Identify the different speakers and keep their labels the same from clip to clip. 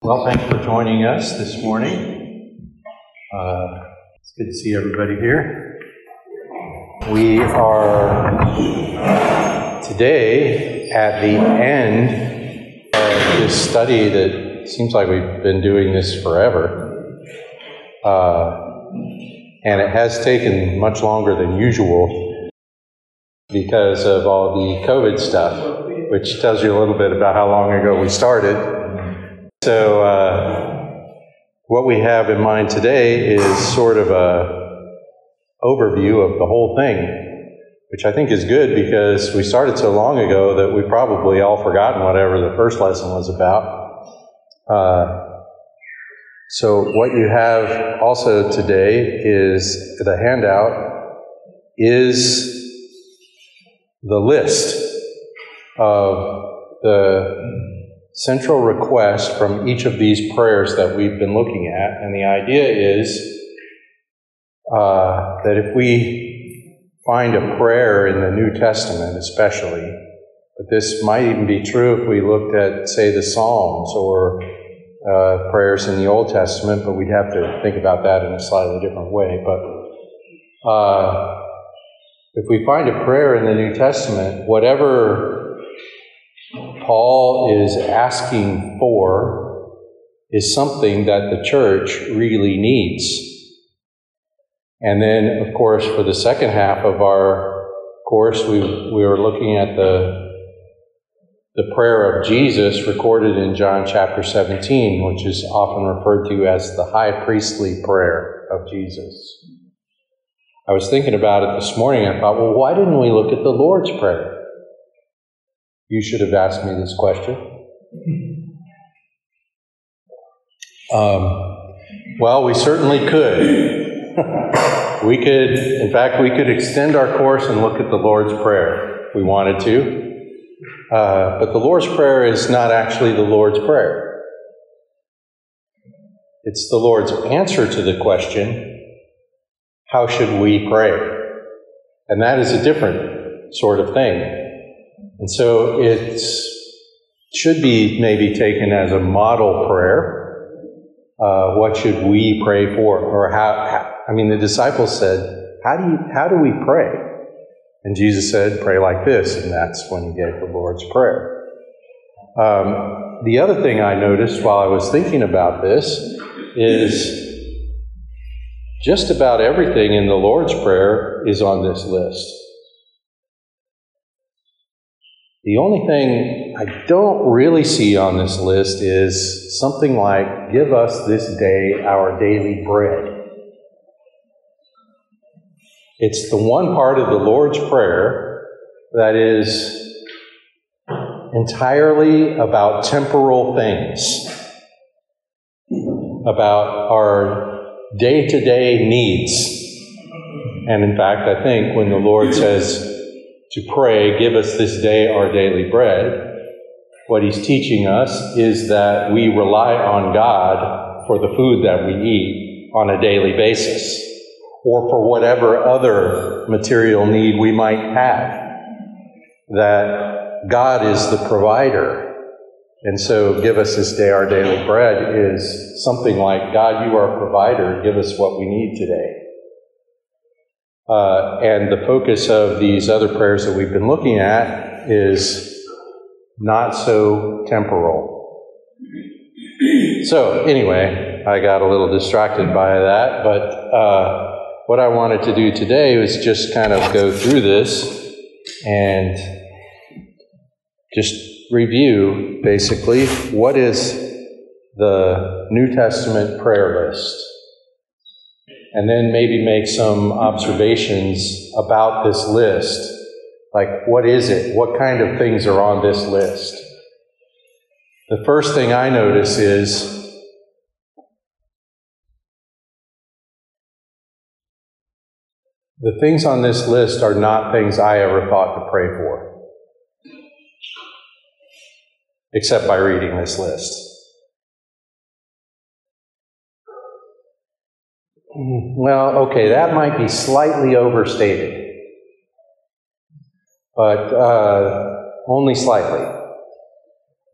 Speaker 1: Well, thanks for joining us this morning. Uh, it's good to see everybody here. We are today at the end of this study that seems like we've been doing this forever. Uh, and it has taken much longer than usual because of all the COVID stuff, which tells you a little bit about how long ago we started. So, uh, what we have in mind today is sort of a overview of the whole thing, which I think is good because we started so long ago that we probably all forgotten whatever the first lesson was about. Uh, so, what you have also today is the handout is the list of the central request from each of these prayers that we've been looking at. And the idea is uh, that if we find a prayer in the New Testament, especially, but this might even be true if we looked at, say, the Psalms or uh, prayers in the Old Testament, but we'd have to think about that in a slightly different way. But uh, if we find a prayer in the New Testament, whatever Paul is asking for is something that the church really needs. And then, of course, for the second half of our course, we, we were looking at the, the prayer of Jesus recorded in John chapter 17, which is often referred to as the high priestly prayer of Jesus. I was thinking about it this morning. I thought, well, why didn't we look at the Lord's Prayer? You should have asked me this question. Um, well, we certainly could. we could, in fact, we could extend our course and look at the Lord's Prayer if we wanted to. Uh, but the Lord's Prayer is not actually the Lord's Prayer. It's the Lord's answer to the question, how should we pray? And that is a different sort of thing. And so it should be maybe taken as a model prayer. Uh, what should we pray for? Or how, how, I mean, the disciples said, how do, you, how do we pray? And Jesus said, pray like this. And that's when he gave the Lord's Prayer. Um, the other thing I noticed while I was thinking about this is just about everything in the Lord's Prayer is on this list. The only thing I don't really see on this list is something like, Give us this day our daily bread. It's the one part of the Lord's Prayer that is entirely about temporal things, about our day to day needs. And in fact, I think when the Lord says, to pray, Give us this day our daily bread, what he's teaching us is that we rely on God for the food that we eat on a daily basis, or for whatever other material need we might have. That God is the provider. And so, give us this day our daily bread is something like, God, you are a provider, give us what we need today. Uh, and the focus of these other prayers that we've been looking at is not so temporal. So, anyway, I got a little distracted by that, but uh, what I wanted to do today was just kind of go through this and just review basically what is the New Testament prayer list and then maybe make some observations about this list. Like, what is it? What kind of things are on this list? The first thing I notice is the things on this list are not things I ever thought to pray for, except by reading this list. Well, okay, that might be slightly overstated, but uh, only slightly.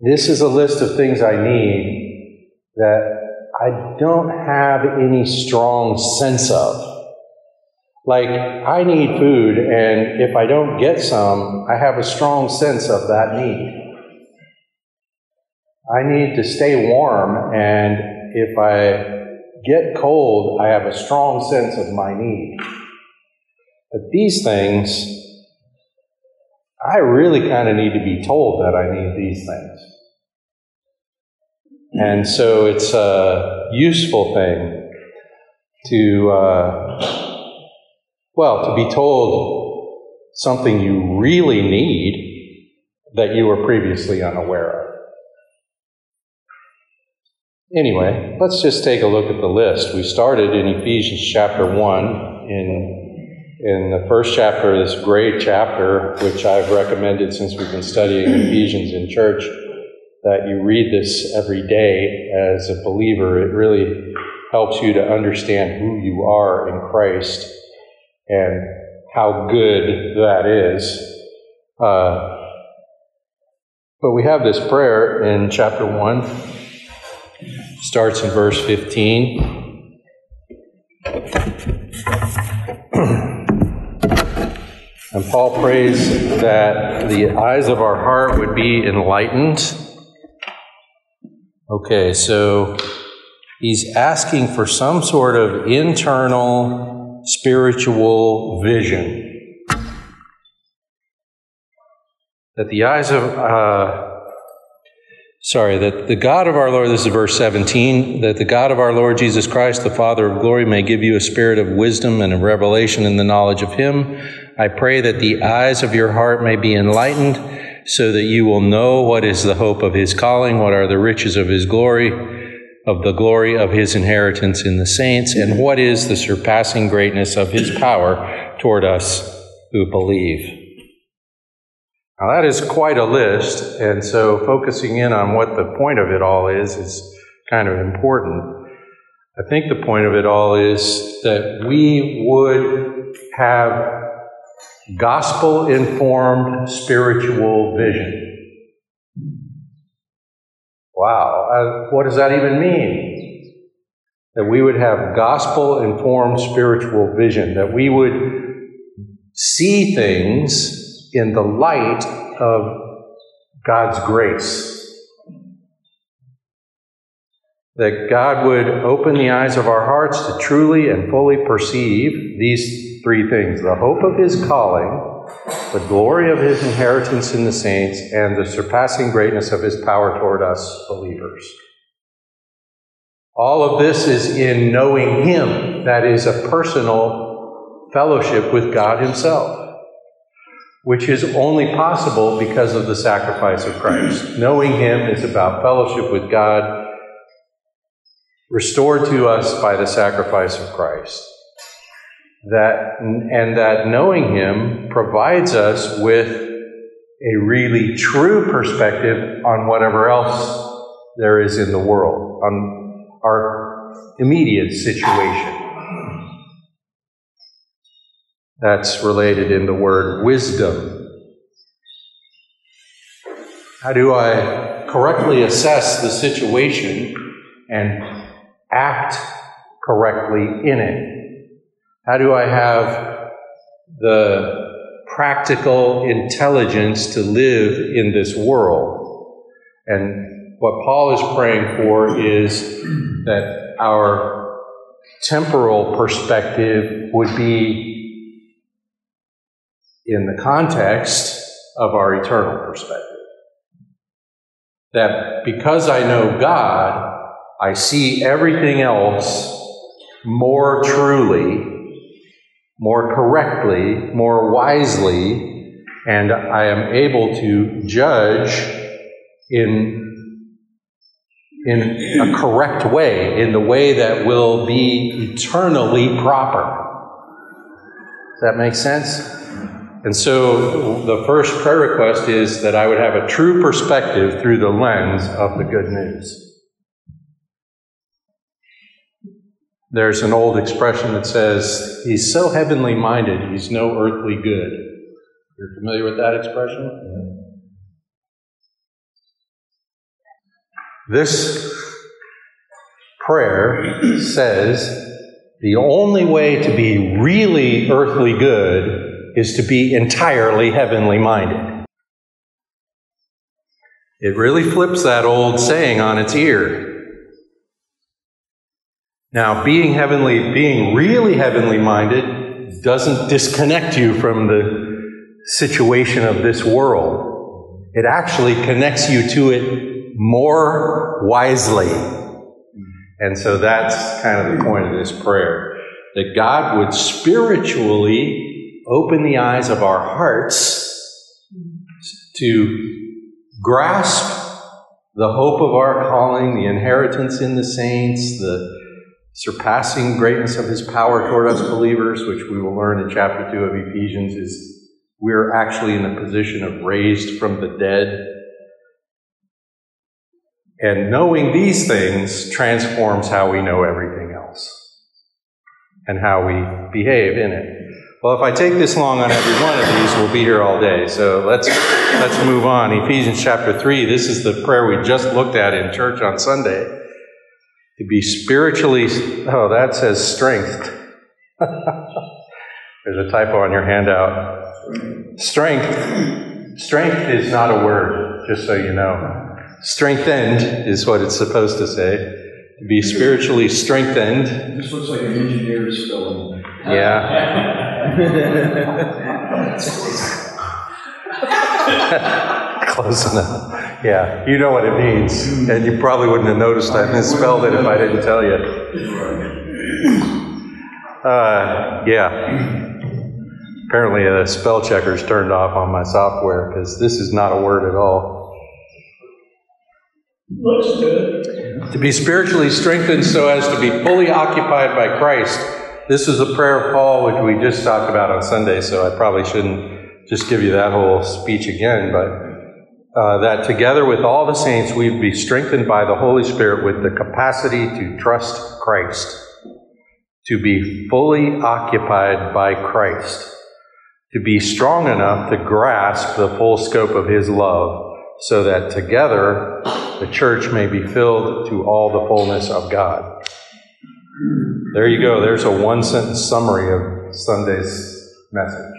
Speaker 1: This is a list of things I need, that I don't have any strong sense of. Like, I need food, and if I don't get some, I have a strong sense of that need. I need to stay warm, and if I get cold, I have a strong sense of my need. But these things, I really kind of need to be told that I need these things. And so it's a useful thing to, uh, well, to be told something you really need that you were previously unaware of. Anyway, let's just take a look at the list. We started in Ephesians chapter 1 in in the first chapter of this great chapter, which I've recommended since we've been studying Ephesians in church, that you read this every day as a believer. It really helps you to understand who you are in Christ and how good that is. Uh, but we have this prayer in chapter 1, starts in verse 15. And Paul prays that the eyes of our heart would be enlightened Okay, so he's asking for some sort of internal spiritual vision. That the eyes of, uh, sorry, that the God of our Lord, this is verse 17, that the God of our Lord Jesus Christ, the Father of glory, may give you a spirit of wisdom and of revelation in the knowledge of Him. I pray that the eyes of your heart may be enlightened so that you will know what is the hope of his calling, what are the riches of his glory, of the glory of his inheritance in the saints, and what is the surpassing greatness of his power toward us who believe. Now, that is quite a list, and so focusing in on what the point of it all is is kind of important. I think the point of it all is that we would have gospel informed spiritual vision. Wow, uh, what does that even mean? That we would have gospel informed spiritual vision, that we would see things in the light of God's grace. That God would open the eyes of our hearts to truly and fully perceive these three things the hope of his calling, the glory of his inheritance in the saints, and the surpassing greatness of his power toward us believers. All of this is in knowing him, that is, a personal fellowship with God himself which is only possible because of the sacrifice of Christ. Knowing Him is about fellowship with God, restored to us by the sacrifice of Christ that and that knowing him provides us with a really true perspective on whatever else there is in the world on our immediate situation that's related in the word wisdom how do i correctly assess the situation and act correctly in it how do I have the practical intelligence to live in this world? And what Paul is praying for is that our temporal perspective would be in the context of our eternal perspective. That because I know God, I see everything else more truly more correctly, more wisely, and I am able to judge in, in a correct way, in the way that will be eternally proper. Does that make sense? And so the first prayer request is that I would have a true perspective through the lens of the good news. There's an old expression that says, He's so heavenly minded, he's no earthly good. You're familiar with that expression? This prayer says the only way to be really earthly good is to be entirely heavenly minded. It really flips that old saying on its ear. Now, being heavenly, being really heavenly minded doesn't disconnect you from the situation of this world. It actually connects you to it more wisely. And so that's kind of the point of this prayer that God would spiritually open the eyes of our hearts to grasp the hope of our calling, the inheritance in the saints, the surpassing greatness of his power toward us believers, which we will learn in chapter 2 of Ephesians, is we're actually in a position of raised from the dead and knowing these things transforms how we know everything else and how we behave in it. Well, if I take this long on every one of these, we'll be here all day. So let's let's move on. Ephesians chapter 3, this is the prayer we just looked at in church on Sunday. To be spiritually oh, that says strength. There's a typo on your handout. Strength. Strength is not a word, just so you know. Strengthened is what it's supposed to say. To be spiritually strengthened.
Speaker 2: This looks like an engineer's spelling.
Speaker 1: Yeah. Close enough. Yeah, you know what it means. And you probably wouldn't have noticed I misspelled it if I didn't tell you. Uh, yeah. Apparently, the spell checker's turned off on my software because this is not a word at all.
Speaker 2: Looks good.
Speaker 1: To be spiritually strengthened so as to be fully occupied by Christ. This is a prayer of Paul, which we just talked about on Sunday, so I probably shouldn't just give you that whole speech again, but uh, that together with all the saints, we'd be strengthened by the Holy Spirit with the capacity to trust Christ, to be fully occupied by Christ, to be strong enough to grasp the full scope of His love so that together the church may be filled to all the fullness of God. There you go. There's a one sentence summary of Sunday's message.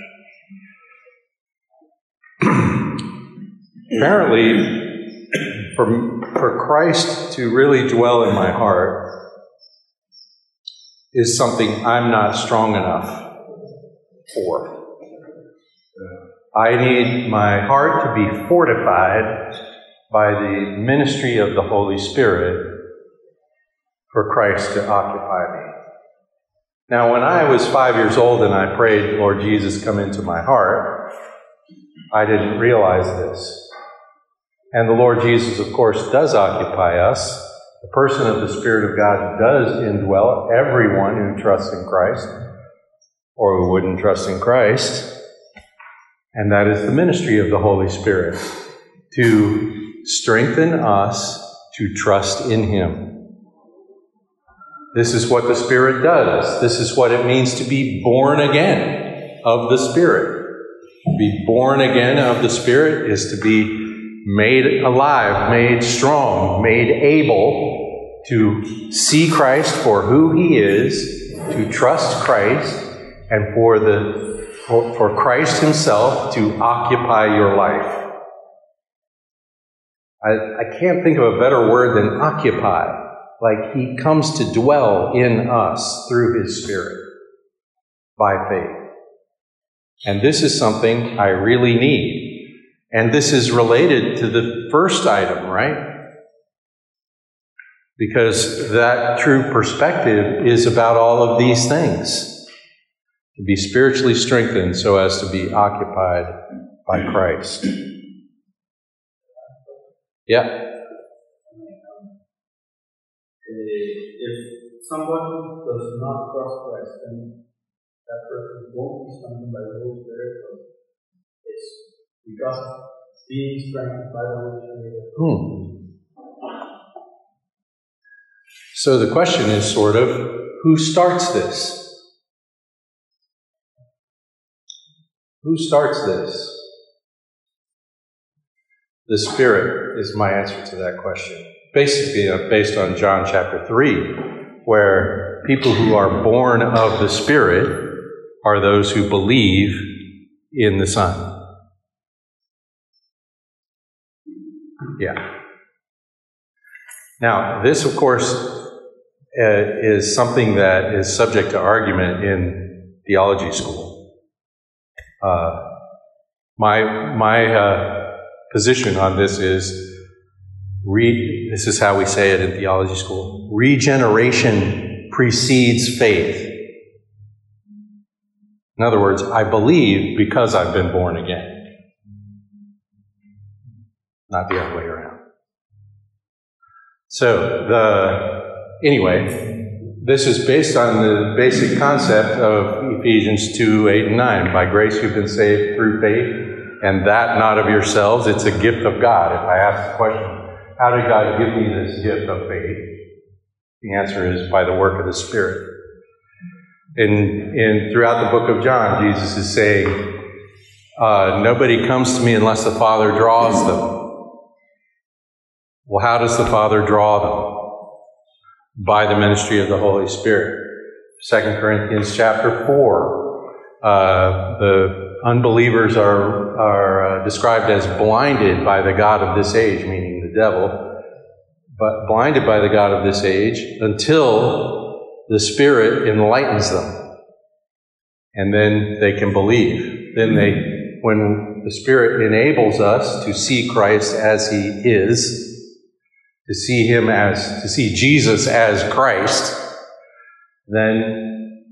Speaker 1: Apparently, for, for Christ to really dwell in my heart is something I'm not strong enough for. I need my heart to be fortified by the ministry of the Holy Spirit for Christ to occupy me. Now, when I was five years old and I prayed, Lord Jesus, come into my heart, I didn't realize this. And the Lord Jesus, of course, does occupy us. The person of the Spirit of God does indwell everyone who trusts in Christ or who wouldn't trust in Christ. And that is the ministry of the Holy Spirit to strengthen us to trust in Him. This is what the Spirit does. This is what it means to be born again of the Spirit. To be born again of the Spirit is to be made alive, made strong, made able to see Christ for who He is, to trust Christ, and for the for, for Christ Himself to occupy your life. I, I can't think of a better word than occupy. Like He comes to dwell in us through His Spirit by faith. And this is something I really need. And this is related to the first item, right? Because that true perspective is about all of these things to be spiritually strengthened so as to be occupied by Christ. Yeah.
Speaker 3: If someone does not cross Christ, then that person won't be strengthened by the Holy Spirit. It's because being strengthened by the Holy Spirit.
Speaker 1: Hmm. So the question is sort of who starts this? Who starts this? The Spirit is my answer to that question. Basically uh, based on John chapter 3, where people who are born of the Spirit are those who believe in the Son. Yeah. Now, this, of course, uh, is something that is subject to argument in theology school. Uh, my my uh, position on this is re, this is how we say it in theology school regeneration precedes faith. In other words, I believe because I've been born again, not the other way around. So, the, anyway, this is based on the basic concept of Ephesians 2 8 and 9. By grace you've been saved through faith, and that not of yourselves, it's a gift of God. If I ask the question, how did God give me this gift of faith? The answer is by the work of the Spirit. In throughout the book of John, Jesus is saying, uh, "Nobody comes to me unless the Father draws them." Well, how does the Father draw them? By the ministry of the Holy Spirit. 2 Corinthians chapter 4. Uh, the unbelievers are, are uh, described as blinded by the God of this age, meaning the devil, but blinded by the God of this age until the Spirit enlightens them. And then they can believe. Then they, when the Spirit enables us to see Christ as He is, to see him as, to see Jesus as Christ, then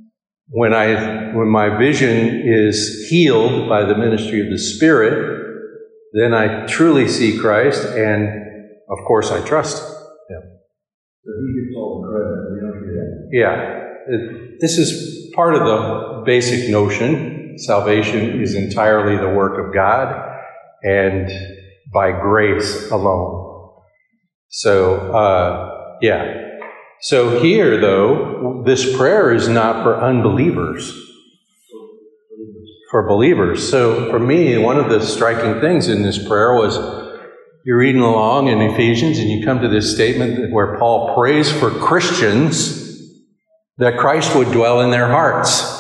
Speaker 1: when I, when my vision is healed by the ministry of the Spirit, then I truly see Christ and of course I trust him.
Speaker 2: So he gets all the credit, we don't get that.
Speaker 1: Yeah. It, this is part of the basic notion. Salvation is entirely the work of God and by grace alone. So, uh, yeah. So here, though, this prayer is not for unbelievers, for believers. So for me, one of the striking things in this prayer was you're reading along in Ephesians and you come to this statement where Paul prays for Christians that Christ would dwell in their hearts.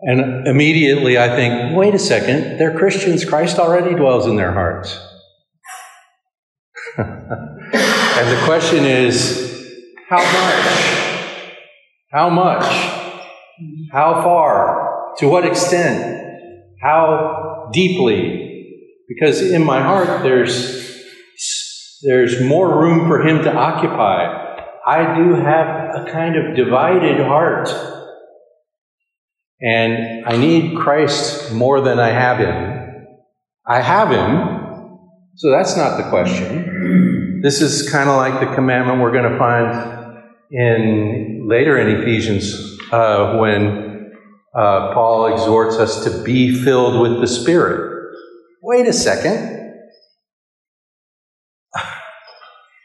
Speaker 1: And immediately I think, wait a second, they're Christians. Christ already dwells in their hearts. and the question is how much? How much? How far? To what extent? How deeply? Because in my heart there's there's more room for him to occupy. I do have a kind of divided heart. And I need Christ more than I have him. I have him, so that's not the question. This is kind of like the commandment we're going to find in later in Ephesians uh, when uh, Paul exhorts us to be filled with the Spirit. Wait a second.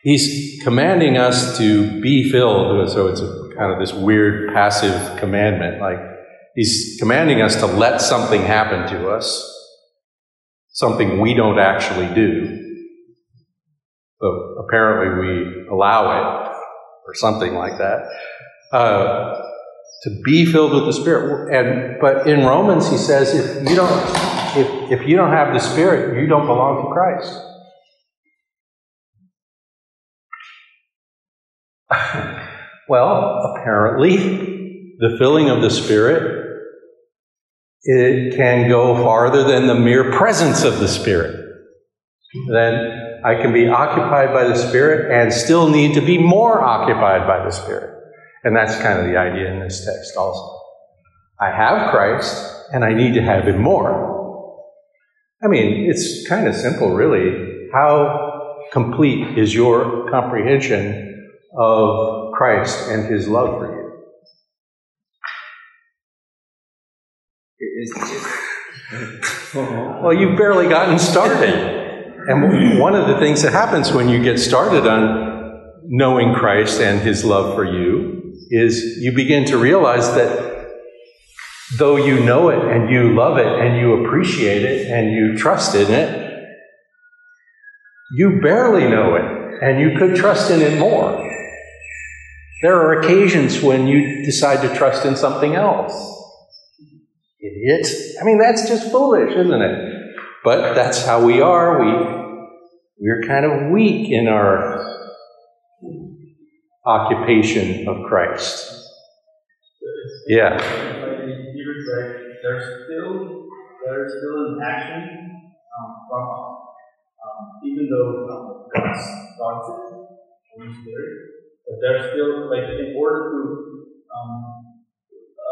Speaker 1: He's commanding us to be filled, so it's a, kind of this weird passive commandment. Like he's commanding us to let something happen to us something we don't actually do. But apparently we allow it, or something like that. Uh, to be filled with the Spirit. And but in Romans he says if you don't if, if you don't have the Spirit, you don't belong to Christ. well, apparently, the filling of the Spirit it can go farther than the mere presence of the Spirit. Then I can be occupied by the Spirit and still need to be more occupied by the Spirit. And that's kind of the idea in this text also. I have Christ and I need to have Him more. I mean, it's kind of simple, really. How complete is your comprehension of Christ and His love for you? well, you've barely gotten started. And one of the things that happens when you get started on knowing Christ and his love for you is you begin to realize that though you know it and you love it and you appreciate it and you trust in it, you barely know it, and you could trust in it more. There are occasions when you decide to trust in something else. Idiot. I mean, that's just foolish, isn't it? But that's how we are. We, we're kind of weak in our occupation of Christ. Yeah.
Speaker 3: There's still there's still an action um, from us, um, even though um, God starts it, Holy Spirit, but there's still like in order to um,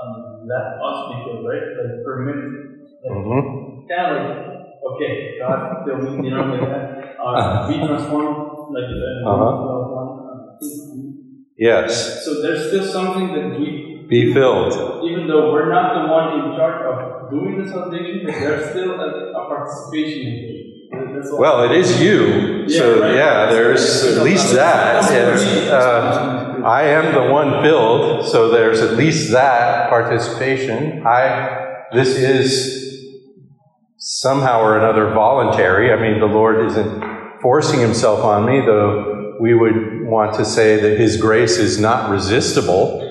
Speaker 3: um, let us be filled, right? Like permit, like,
Speaker 1: Mm-hmm.
Speaker 3: kind of like okay, God fill me, you know, like that. Uh, be transformed, like uh,
Speaker 1: Uh-huh. Yes.
Speaker 3: So there's still something that we
Speaker 1: Be filled.
Speaker 3: even though we're not the one in charge of doing the salvation, but there's still a, a participation in it.
Speaker 1: Well, it is you. So,
Speaker 3: right.
Speaker 1: yeah, there's at least that. And, uh, I am the one filled, so there's at least that participation. I, this is somehow or another voluntary. I mean, the Lord isn't forcing himself on me, though we would want to say that his grace is not resistible.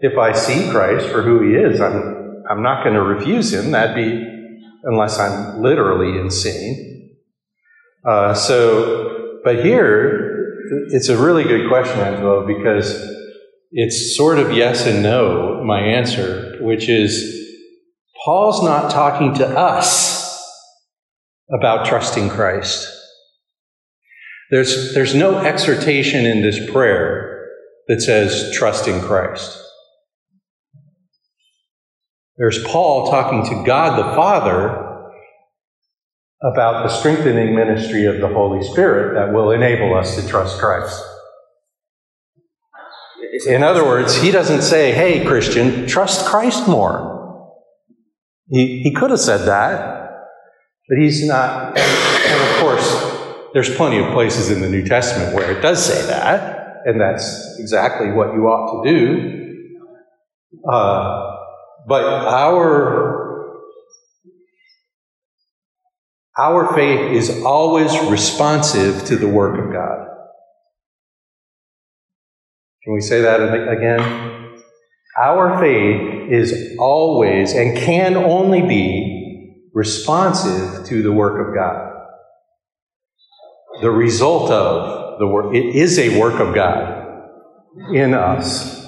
Speaker 1: If I see Christ for who he is, I'm, I'm not going to refuse him. That'd be, unless I'm literally insane. Uh, so, but here, it's a really good question, Angelo, because it's sort of yes and no, my answer, which is Paul's not talking to us about trusting Christ. There's, there's no exhortation in this prayer that says trust in Christ. There's Paul talking to God the Father about the strengthening ministry of the Holy Spirit that will enable us to trust Christ. In other words, he doesn't say, hey, Christian, trust Christ more. He, he could have said that, but he's not. And, and of course, there's plenty of places in the New Testament where it does say that, and that's exactly what you ought to do. Uh, but our our faith is always responsive to the work of God. Can we say that again? Our faith is always and can only be responsive to the work of God. The result of the work, it is a work of God in us.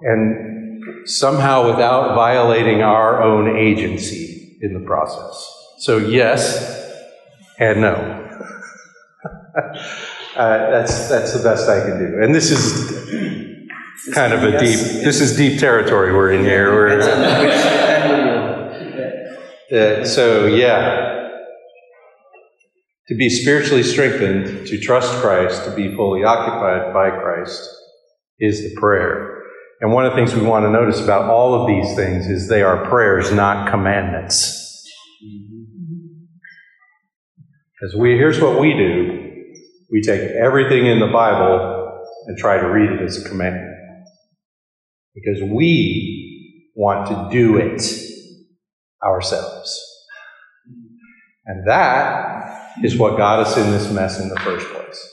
Speaker 1: And somehow without violating our own agency in the process. So, yes and no. uh, that's, that's the best I can do. And this is kind of a deep, this is deep territory we're in here. We're, uh, so, yeah. To be spiritually strengthened, to trust Christ, to be fully occupied by Christ is the prayer. And one of the things we want to notice about all of these things is they are prayers, not commandments. Because we, here's what we do we take everything in the Bible and try to read it as a commandment. Because we want to do it ourselves. And that is what got us in this mess in the first place.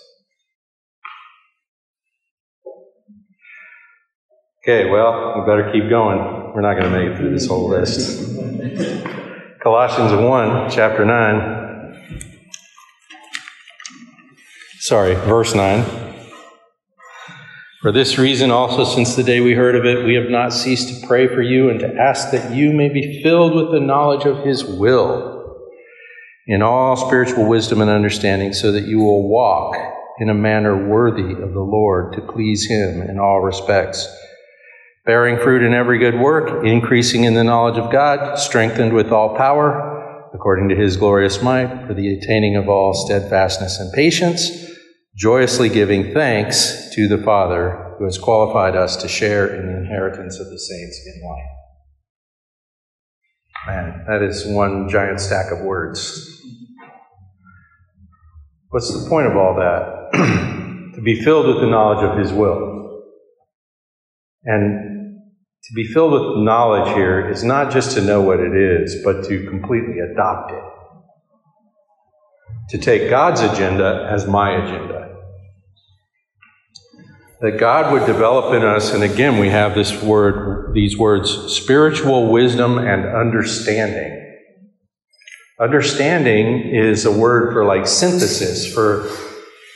Speaker 1: Okay, well, we better keep going. We're not going to make it through this whole list. Colossians 1, chapter 9. Sorry, verse 9. For this reason, also, since the day we heard of it, we have not ceased to pray for you and to ask that you may be filled with the knowledge of His will in all spiritual wisdom and understanding, so that you will walk in a manner worthy of the Lord to please Him in all respects bearing fruit in every good work, increasing in the knowledge of God, strengthened with all power, according to his glorious might, for the attaining of all steadfastness and patience, joyously giving thanks to the Father who has qualified us to share in the inheritance of the saints in light. Man, that is one giant stack of words. What's the point of all that? to be filled with the knowledge of his will. And to be filled with knowledge here is not just to know what it is, but to completely adopt it. to take God's agenda as my agenda. That God would develop in us, and again we have this word, these words, spiritual wisdom and understanding. Understanding is a word for like synthesis, for,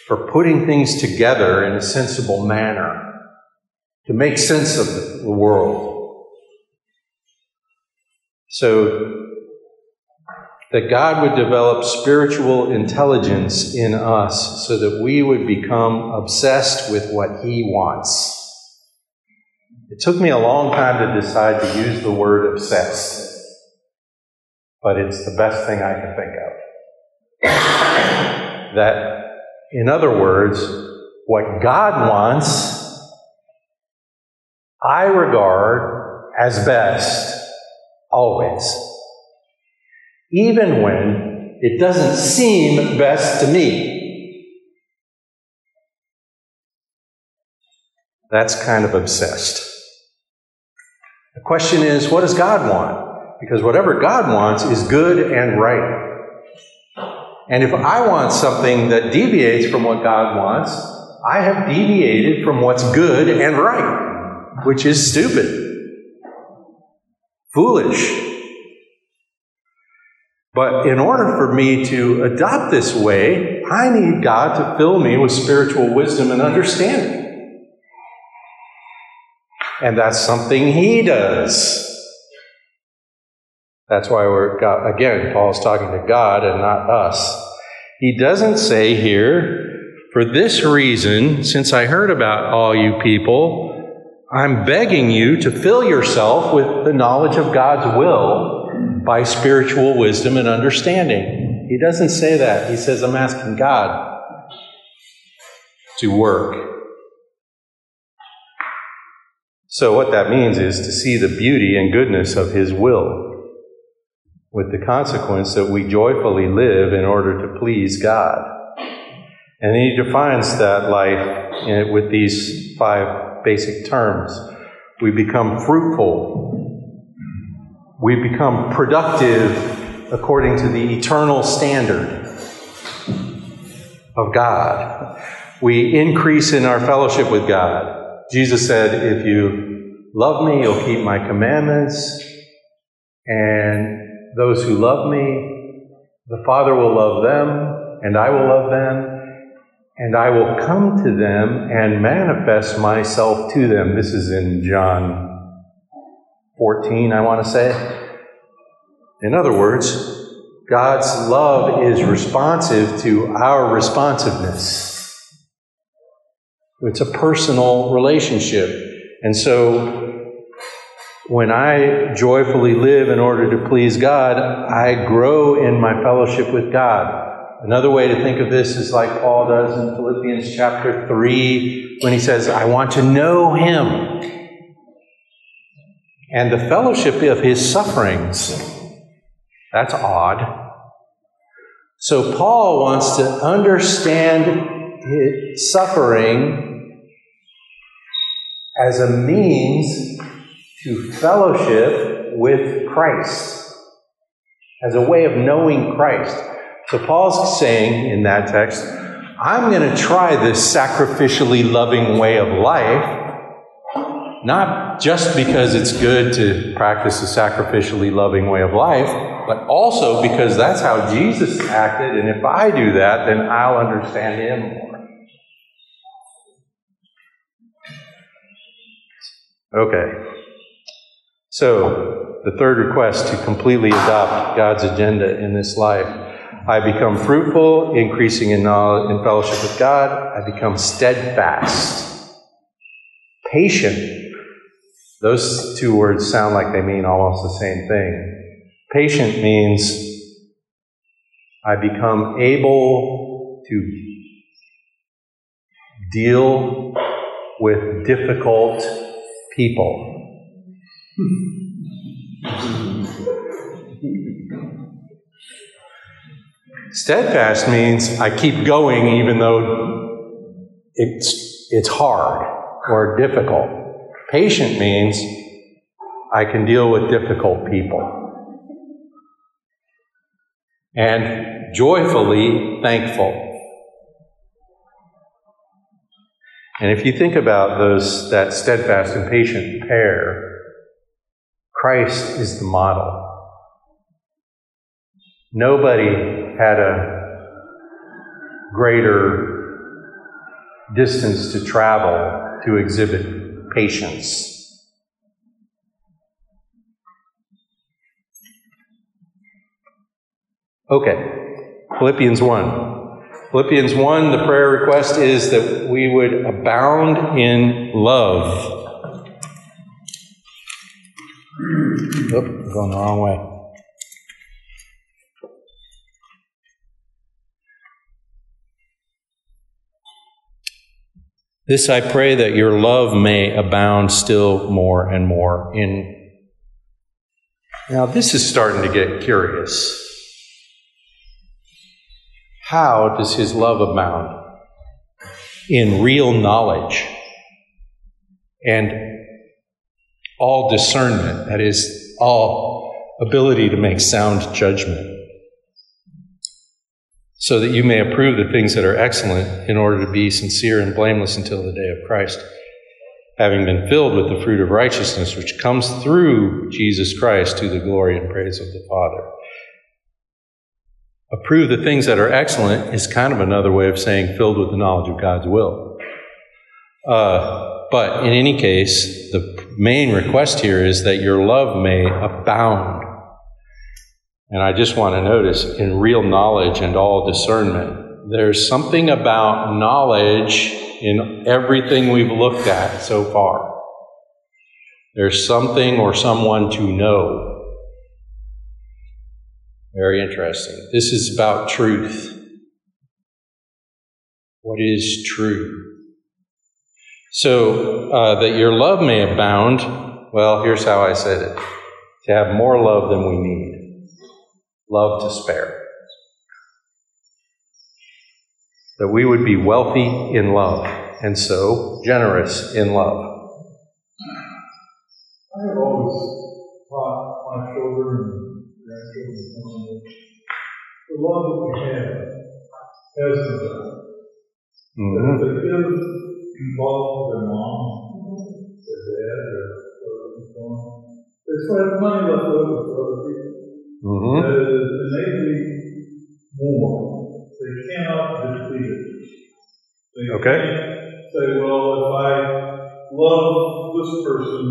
Speaker 1: for putting things together in a sensible manner, to make sense of the world. So that God would develop spiritual intelligence in us so that we would become obsessed with what He wants. It took me a long time to decide to use the word obsessed, but it's the best thing I can think of. that, in other words, what God wants, I regard as best always even when it doesn't seem best to me. That's kind of obsessed. The question is, what does God want? Because whatever God wants is good and right. And if I want something that deviates from what God wants, I have deviated from what's good and right, which is stupid, foolish. But in order for me to adopt this way, I need God to fill me with spiritual wisdom and understanding. And that's something He does. That's why we're, again, Paul's talking to God and not us. He doesn't say here, for this reason, since I heard about all you people, I'm begging you to fill yourself with the knowledge of God's will by spiritual wisdom and understanding. He doesn't say that. He says, I'm asking God to work. So, what that means is to see the beauty and goodness of His will, with the consequence that we joyfully live in order to please God. And He defines that life with these five basic terms. We become fruitful we become productive according to the eternal standard of God. We increase in our fellowship with God. Jesus said, If you love me, you'll keep my commandments, and those who love me, the Father will love them, and I will love them, and I will come to them and manifest myself to them. This is in John 14, I want to say. In other words, God's love is responsive to our responsiveness. It's a personal relationship. And so, when I joyfully live in order to please God, I grow in my fellowship with God. Another way to think of this is like Paul does in Philippians chapter 3 when he says, I want to know Him and the fellowship of his sufferings. That's odd. So Paul wants to understand suffering as a means to fellowship with Christ, as a way of knowing Christ. So Paul's saying in that text, I'm going to try this sacrificially loving way of life not just because it's good to practice a sacrificially loving way of life, but also because that's how Jesus acted, and if I do that, then I'll understand Him more. Okay. So, the third request to completely adopt God's agenda in this life. I become fruitful, increasing in knowledge in fellowship with God. I become steadfast, patient, those two words sound like they mean almost the same thing. Patient means I become able to deal with difficult people. Steadfast means I keep going even though it's, it's hard or difficult. Patient means I can deal with difficult people. and joyfully thankful. And if you think about those that steadfast and patient pair, Christ is the model. Nobody had a greater distance to travel to exhibit patience. Okay, Philippians 1. Philippians 1, the prayer request is that we would abound in love. Oh, going the wrong way. This I pray that your love may abound still more and more in. Now, this is starting to get curious. How does his love abound? In real knowledge and all discernment, that is, all ability to make sound judgment, so that you may approve the things that are excellent in order to be sincere and blameless until the day of Christ, having been filled with the fruit of righteousness which comes through Jesus Christ to the glory and praise of the Father. Approve the things that are excellent is kind of another way of saying filled with the knowledge of God's will. Uh, but in any case, the main request here is that your love may abound. And I just want to notice in real knowledge and all discernment, there's something about knowledge in everything we've looked at so far. There's something or someone to know. Very interesting. This is about truth. What is true? So, uh, that your love may abound, well, here's how I said it to have more love than we need, love to spare. That we would be wealthy in love, and so generous in love.
Speaker 2: I have always taught my children and grandchildren the love that we have has the value.
Speaker 1: Mhm.
Speaker 2: If it is involved their mom, their dad, their or so on, they still have money left over for other people.
Speaker 1: Mhm.
Speaker 2: That is innately more. They cannot defeat it. They
Speaker 1: Okay.
Speaker 2: can't say, well, if I love this person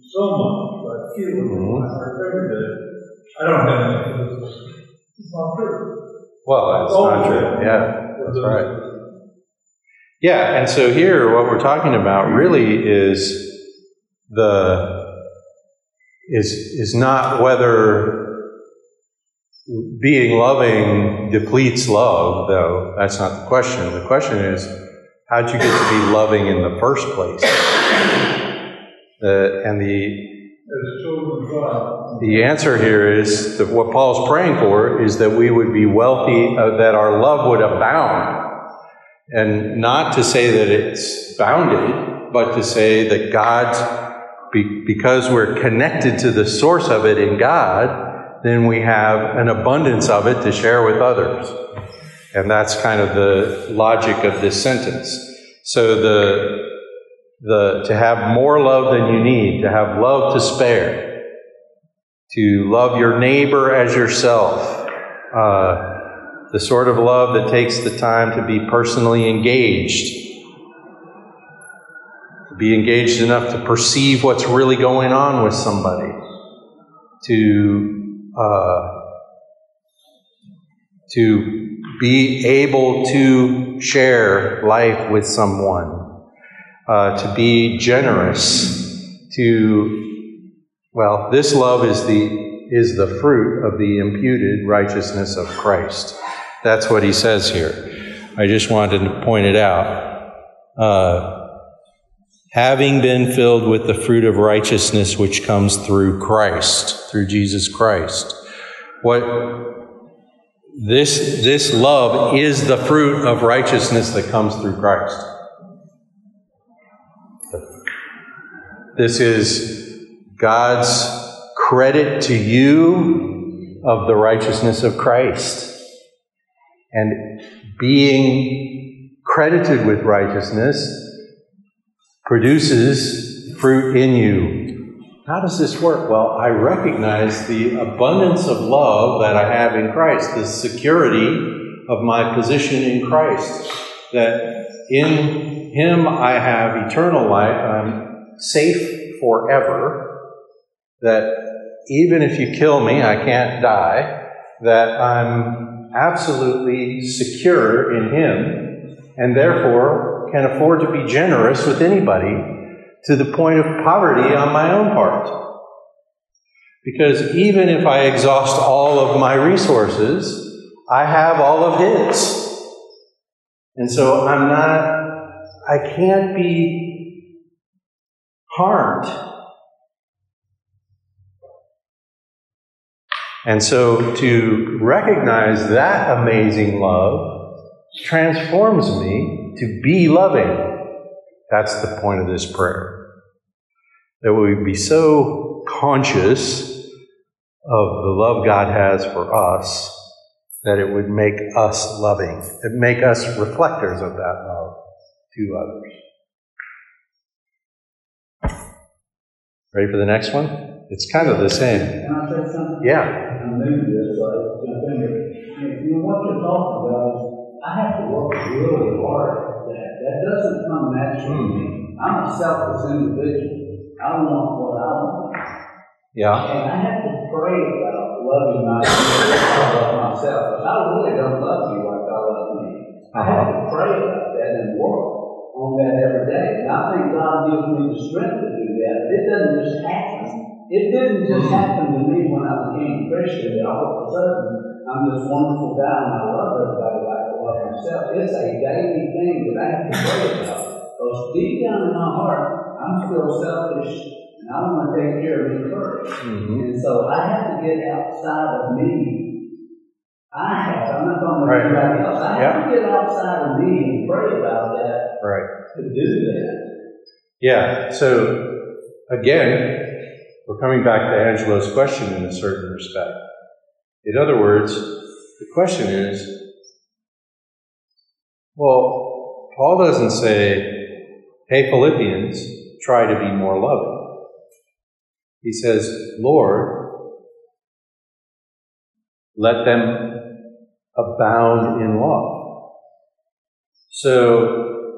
Speaker 2: so much, I feel it in
Speaker 1: Mm-hmm.
Speaker 2: my heart every day, I don't have enough for this person. It's not true.
Speaker 1: Well, that's not true. Yeah, that's right. Yeah, and so here what we're talking about really is the is is not whether being loving depletes love, though that's not the question. The question is how'd you get to be loving in the first place? The, and the the answer here is that what Paul's praying for is that we would be wealthy, uh, that our love would abound. And not to say that it's bounded, but to say that God's, be, because we're connected to the source of it in God, then we have an abundance of it to share with others. And that's kind of the logic of this sentence. So the, the, to have more love than you need, to have love to spare, to love your neighbor as yourself, uh, the sort of love that takes the time to be personally engaged, to be engaged enough to perceive what's really going on with somebody, to uh, to be able to share life with someone, uh, to be generous, to well, this love is the is the fruit of the imputed righteousness of Christ. That's what he says here. I just wanted to point it out. Uh, having been filled with the fruit of righteousness which comes through Christ, through Jesus Christ. What this this love is the fruit of righteousness that comes through Christ. This is God's credit to you of the righteousness of Christ. And being credited with righteousness produces fruit in you. How does this work? Well, I recognize the abundance of love that I have in Christ, the security of my position in Christ, that in Him I have eternal life, I'm safe forever, that even if you kill me, I can't die, that I'm absolutely secure in Him, and therefore can afford to be generous with anybody to the point of poverty on my own part. Because even if I exhaust all of my resources, I have all of His. And so I'm not, I can't be harmed. And so to recognize that amazing love transforms me to be loving. That's the point of this prayer. That we be so conscious of the love God has for us that it would make us loving, it make us reflectors of that love to others. Ready for the next one? It's kind of the same.
Speaker 4: Can I say something?
Speaker 1: Yeah.
Speaker 4: New to this, so I in here. You know, what you're talking about is, I have to work really hard at that. That doesn't come naturally to me. I'm a selfless individual. I want what I want.
Speaker 1: Yeah.
Speaker 4: And I have to pray about loving myself, I love myself. But I really don't love you like I love me. I have to pray about that and work on that every day. And I think God gives me the strength to do that. It doesn't just happen. It didn't just happen to me when I became Christian that all of a sudden I'm this wonderful guy and I love everybody like I love myself. It's a daily thing that I have to pray about. Because deep down in my heart, I'm still selfish and I want to take care of me 1st
Speaker 1: Mhm.
Speaker 4: And so I have to get outside of me. I have, I'm not talking about
Speaker 1: Right.
Speaker 4: anybody else. I have to get outside of me and pray about that
Speaker 1: Right.
Speaker 4: to do that.
Speaker 1: Yeah. So, again, we're coming back to Angelo's question in a certain respect. In other words, the question is well, Paul doesn't say, hey, Philippians, try to be more loving. He says, Lord, let them abound in love. So,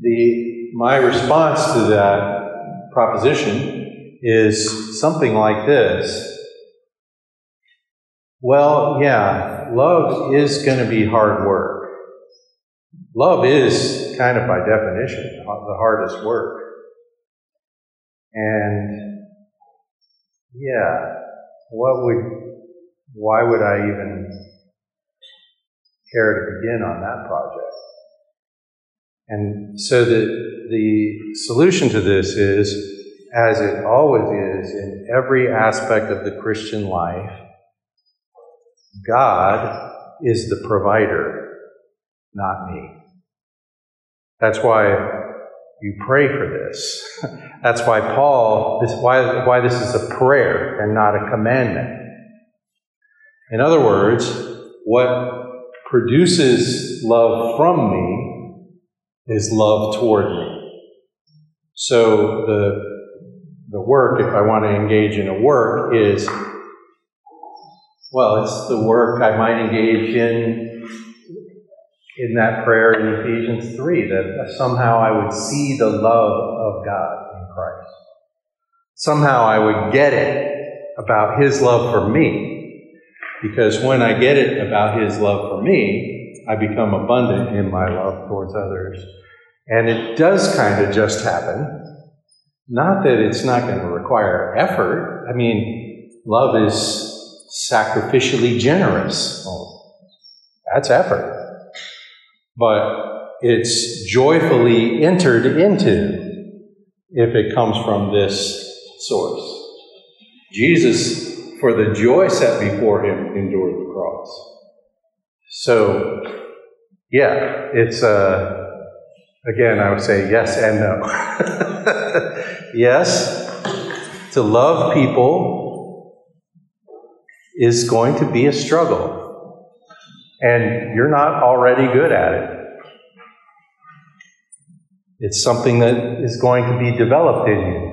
Speaker 1: the, my response to that proposition is something like this. Well, yeah, love is going to be hard work. Love is kind of by definition the hardest work. And yeah, what would, why would I even care to begin on that project? And so the, the solution to this is, as it always is in every aspect of the Christian life, God is the provider, not me. That's why you pray for this. That's why Paul, this, why, why this is a prayer and not a commandment. In other words, what produces love from me is love toward me. So the, the work, if I want to engage in a work, is, well, it's the work I might engage in in that prayer in Ephesians 3, that somehow I would see the love of God in Christ. Somehow I would get it about His love for me. Because when I get it about His love for me, I become abundant in my love towards others. And it does kind of just happen. Not that it's not going to require effort. I mean, love is sacrificially generous. Well, that's effort but it's joyfully entered into if it comes from this source. Jesus, for the joy set before him, endured the cross. So, yeah, it's uh, again, I would say yes and no. yes, to love people is going to be a struggle. And you're not already good at it. It's something that is going to be developed in you.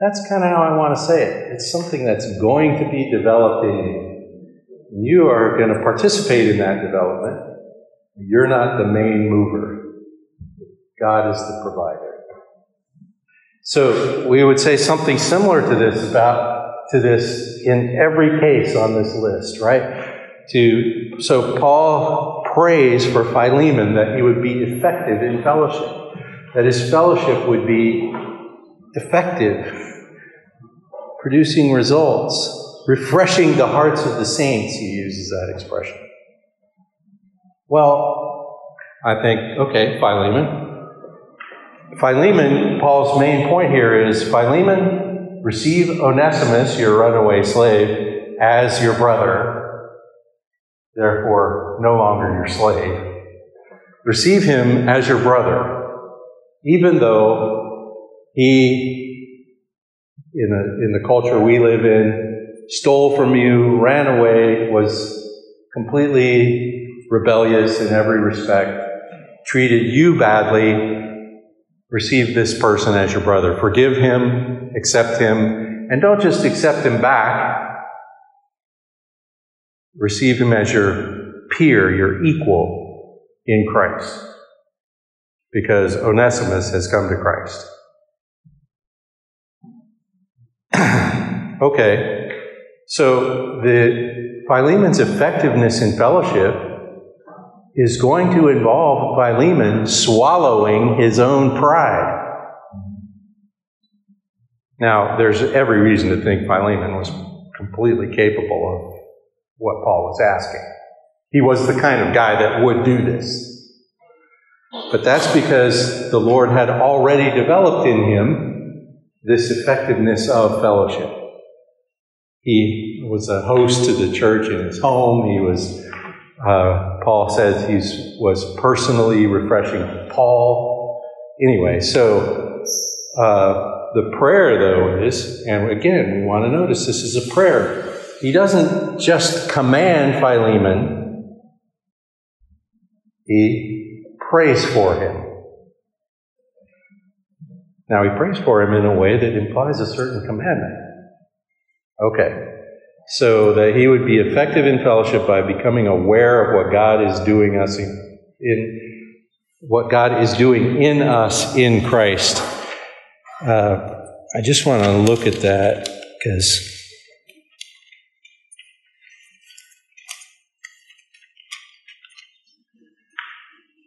Speaker 1: That's kind of how I want to say it. It's something that's going to be developed in you. You are going to participate in that development. You're not the main mover. God is the provider. So we would say something similar to this about to this in every case on this list, right? To so Paul prays for Philemon that he would be effective in fellowship, that his fellowship would be effective, producing results, refreshing the hearts of the saints. He uses that expression. Well, I think okay, Philemon, Philemon, Paul's main point here is Philemon, receive Onesimus, your runaway slave, as your brother, therefore no longer your slave. Receive him as your brother, even though he, in the, in the culture we live in, stole from you, ran away, was completely rebellious in every respect, treated you badly, receive this person as your brother. Forgive him, accept him, and don't just accept him back. Receive him as your peer, your equal in Christ. Because Onesimus has come to Christ. okay, so the Philemon's effectiveness in fellowship is going to involve Philemon swallowing his own pride. Now, there's every reason to think Philemon was completely capable of what Paul was asking. He was the kind of guy that would do this. But that's because the Lord had already developed in him this effectiveness of fellowship. He was a host to the church in his home. He was uh, Paul says he was personally refreshing Paul. Anyway, so uh, the prayer, though, is, and again, we want to notice this is a prayer. He doesn't just command Philemon, he prays for him. Now, he prays for him in a way that implies a certain commandment. Okay, so that he would be effective in fellowship by becoming aware of what God is doing us in, in what God is doing in us in Christ. Uh, I just want to look at that because.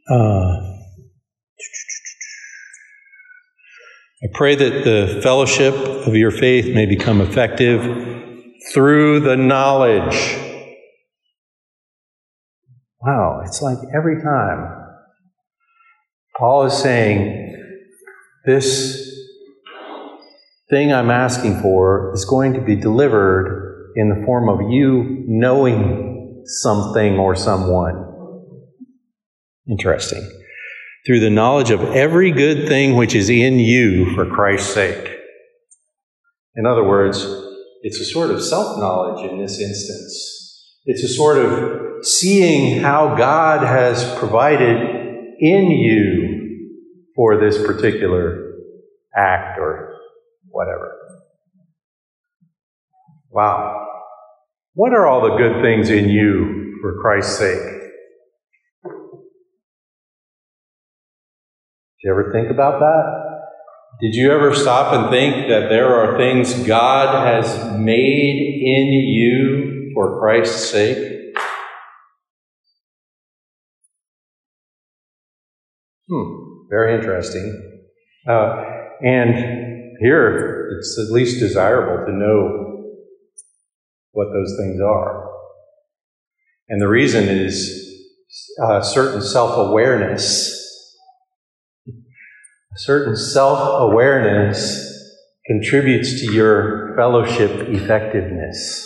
Speaker 1: Uh, I pray that the fellowship of your faith may become effective through the knowledge. Wow, it's like every time Paul is saying, This thing I'm asking for is going to be delivered in the form of you knowing something or someone. Interesting. Through the knowledge of every good thing which is in you for Christ's sake. In other words, it's a sort of self knowledge in this instance. It's a sort of seeing how God has provided in you for this particular act or whatever. Wow. What are all the good things in you for Christ's sake? Do you ever think about that? Did you ever stop and think that there are things God has made in you for Christ's sake? Hmm, very interesting. Uh, and here, it's at least desirable to know what those things are. And the reason is uh, certain self awareness certain self awareness contributes to your fellowship effectiveness.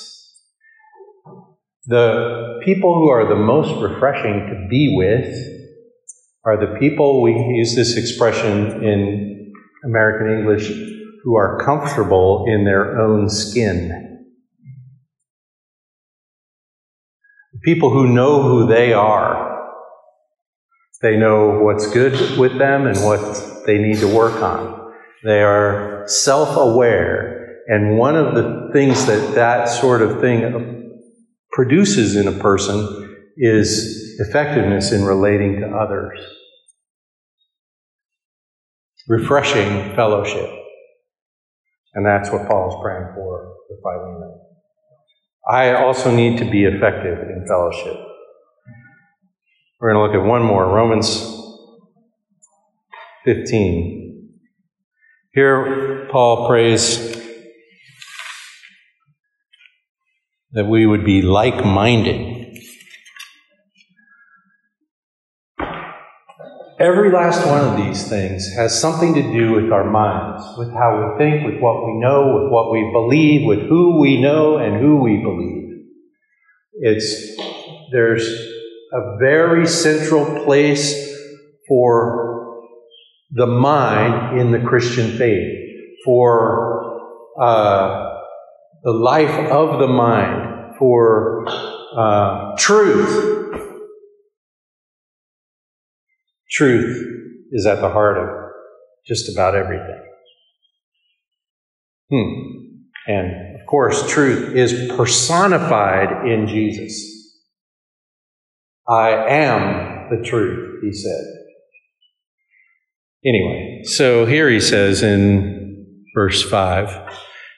Speaker 1: The people who are the most refreshing to be with are the people, we use this expression in American English, who are comfortable in their own skin. People who know who they are. They know what's good with them and what they need to work on. They are self aware. And one of the things that that sort of thing produces in a person is effectiveness in relating to others. Refreshing fellowship. And that's what Paul's praying for for Philemon. I also need to be effective in fellowship. We're going to look at one more Romans 15. Here, Paul prays that we would be like minded. Every last one of these things has something to do with our minds, with how we think, with what we know, with what we believe, with who we know and who we believe. It's there's a very central place for the mind in the Christian faith, for uh, the life of the mind, for uh, truth, Truth is at the heart of just about everything. Hmm. And of course, truth is personified in Jesus. I am the truth, he said. Anyway, so here he says in verse 5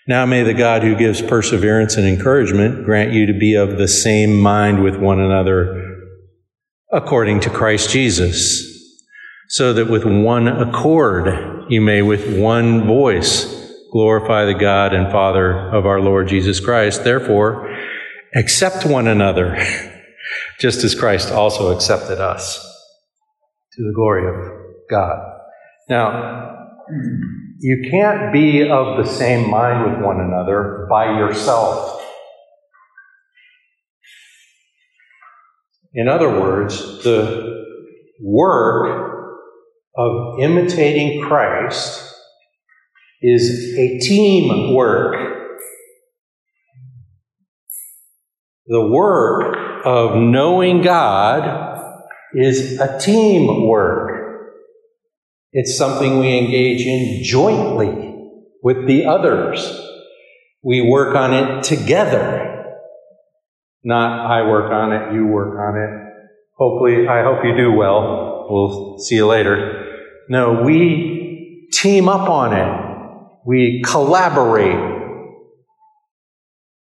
Speaker 1: Now may the God who gives perseverance and encouragement grant you to be of the same mind with one another according to Christ Jesus so that with one accord you may with one voice glorify the God and Father of our Lord Jesus Christ. Therefore, accept one another, just as Christ also accepted us to the glory of God. Now, you can't be of the same mind with one another by yourself. In other words, the work of imitating Christ is a team work. The work of knowing God is a team work. It's something we engage in jointly with the others. We work on it together. Not I work on it, you work on it. Hopefully, I hope you do well. We'll see you later. No, we team up on it. We collaborate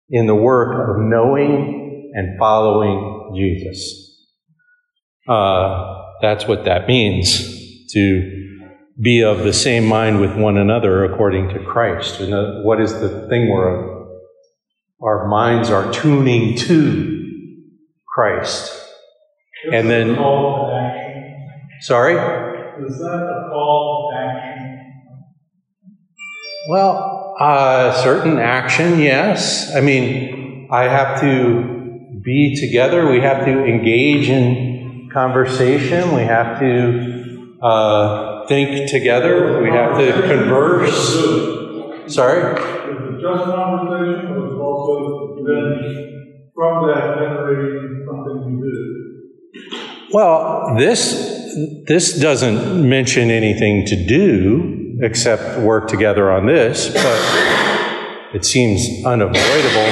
Speaker 1: in the work of knowing and following Jesus. Uh, that's what that means to be of the same mind with one another according to Christ. And what is the thing where our minds are tuning to Christ? and then, sorry?
Speaker 2: Is that a call to action?
Speaker 1: Well, uh, certain action, yes. I mean, I have to be together. We have to engage in conversation. We have to uh, think together. We have to converse. Sorry?
Speaker 2: Is just conversation or is also then from that generating something you do?
Speaker 1: Well, this this doesn't mention anything to do except work together on this, but it seems unavoidable.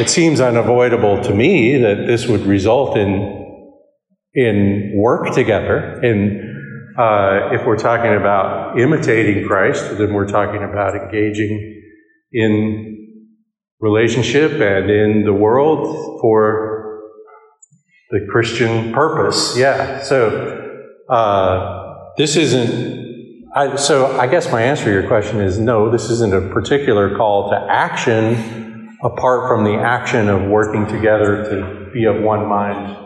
Speaker 1: It seems unavoidable to me that this would result in in work together. And uh, if we're talking about imitating Christ, then we're talking about engaging in relationship and in the world for the Christian purpose. Yeah. So uh, this isn't. I, so I guess my answer to your question is no. This isn't a particular call to action, apart from the action of working together to be of one mind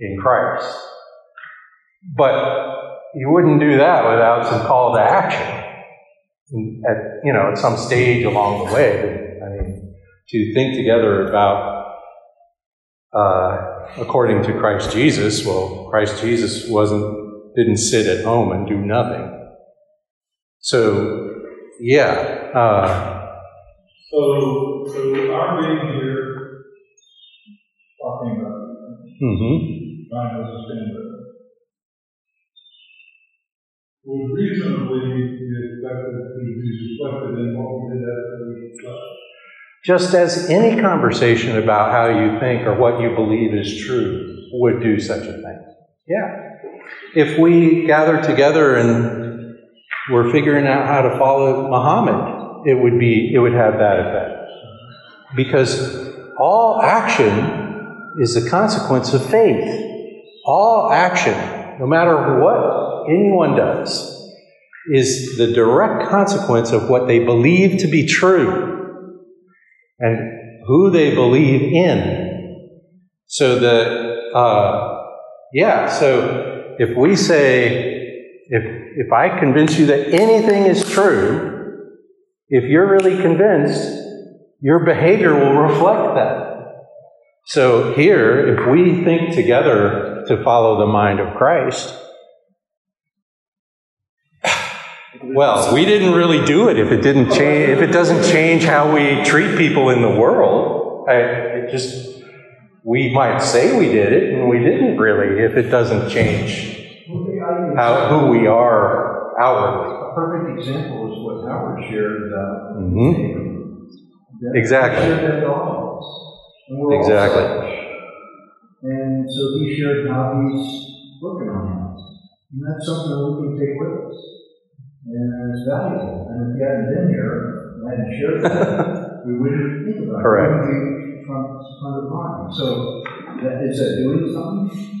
Speaker 1: in Christ. But you wouldn't do that without some call to action. At you know, at some stage along the way, I mean, to think together about uh, according to Christ Jesus, well, Christ Jesus wasn't didn't sit at home and do nothing. So, yeah. Uh,
Speaker 2: so, so our being here, talking about
Speaker 1: Mm-hmm.
Speaker 2: trying to understand it. Would reasonably be expected to be reflected in what we did after.
Speaker 1: Just as any conversation about how you think or what you believe is true would do such a thing. Yeah. If we gather together and we're figuring out how to follow Muhammad, it would be it would have that effect. Because all action is the consequence of faith. All action, no matter what anyone does, is the direct consequence of what they believe to be true and who they believe in. So that, uh, yeah, so if we say, if, if I convince you that anything is true, if you're really convinced, your behavior will reflect that. So here, if we think together to follow the mind of Christ, well, we didn't really do it if it didn't change. If it doesn't change how we treat people in the world, I, it just we might say we did it, and we didn't really. If it doesn't change how who we are outwardly.
Speaker 5: A perfect example is what Howard shared about.
Speaker 1: Mhm.
Speaker 5: That-
Speaker 1: Exactly.
Speaker 5: He shared that to all of us. And we're
Speaker 1: Exactly.
Speaker 5: And so he shared how he's working on that. And that's something that we can take with us. And it's valuable. And if you hadn't been here, and hadn't shared that, we wouldn't think about it.
Speaker 1: Correct.
Speaker 5: It wouldn't front, front of mind. So that, is that doing something?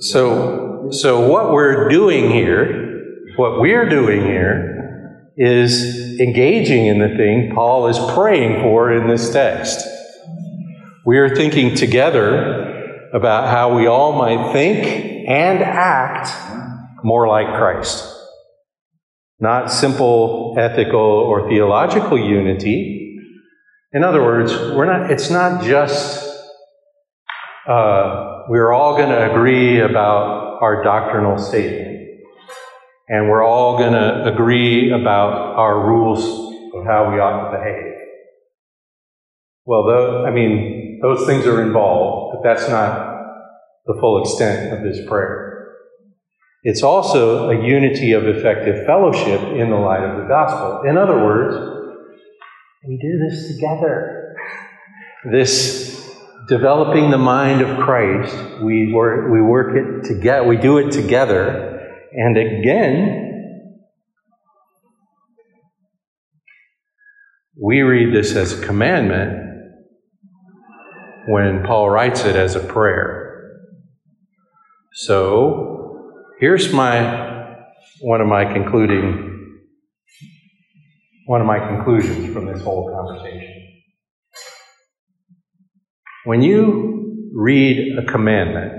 Speaker 1: So, so what we're doing here, what we're doing here, is engaging in the thing Paul is praying for in this text. We are thinking together about how we all might think and act more like Christ. Not simple ethical or theological unity. In other words, we're not, it's not just uh, we're all going to agree about our doctrinal statement. And we're all going to agree about our rules of how we ought to behave. Well, though, I mean, those things are involved, but that's not the full extent of this prayer. It's also a unity of effective fellowship in the light of the gospel. In other words, we do this together. This developing the mind of Christ, we work, we work it together, we do it together. And again, we read this as a commandment when Paul writes it as a prayer. So, here's my one of my concluding one of my conclusions from this whole conversation. When you read a commandment,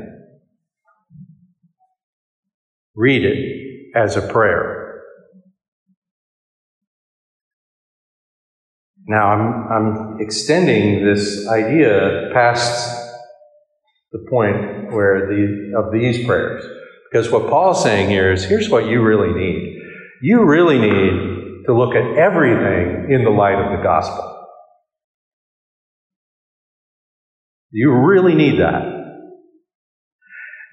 Speaker 1: read it as a prayer. Now, I'm, I'm extending this idea past the point where the, of these prayers. Because what Paul's saying here is here's what you really need. You really need to look at everything in the light of the gospel. You really need that.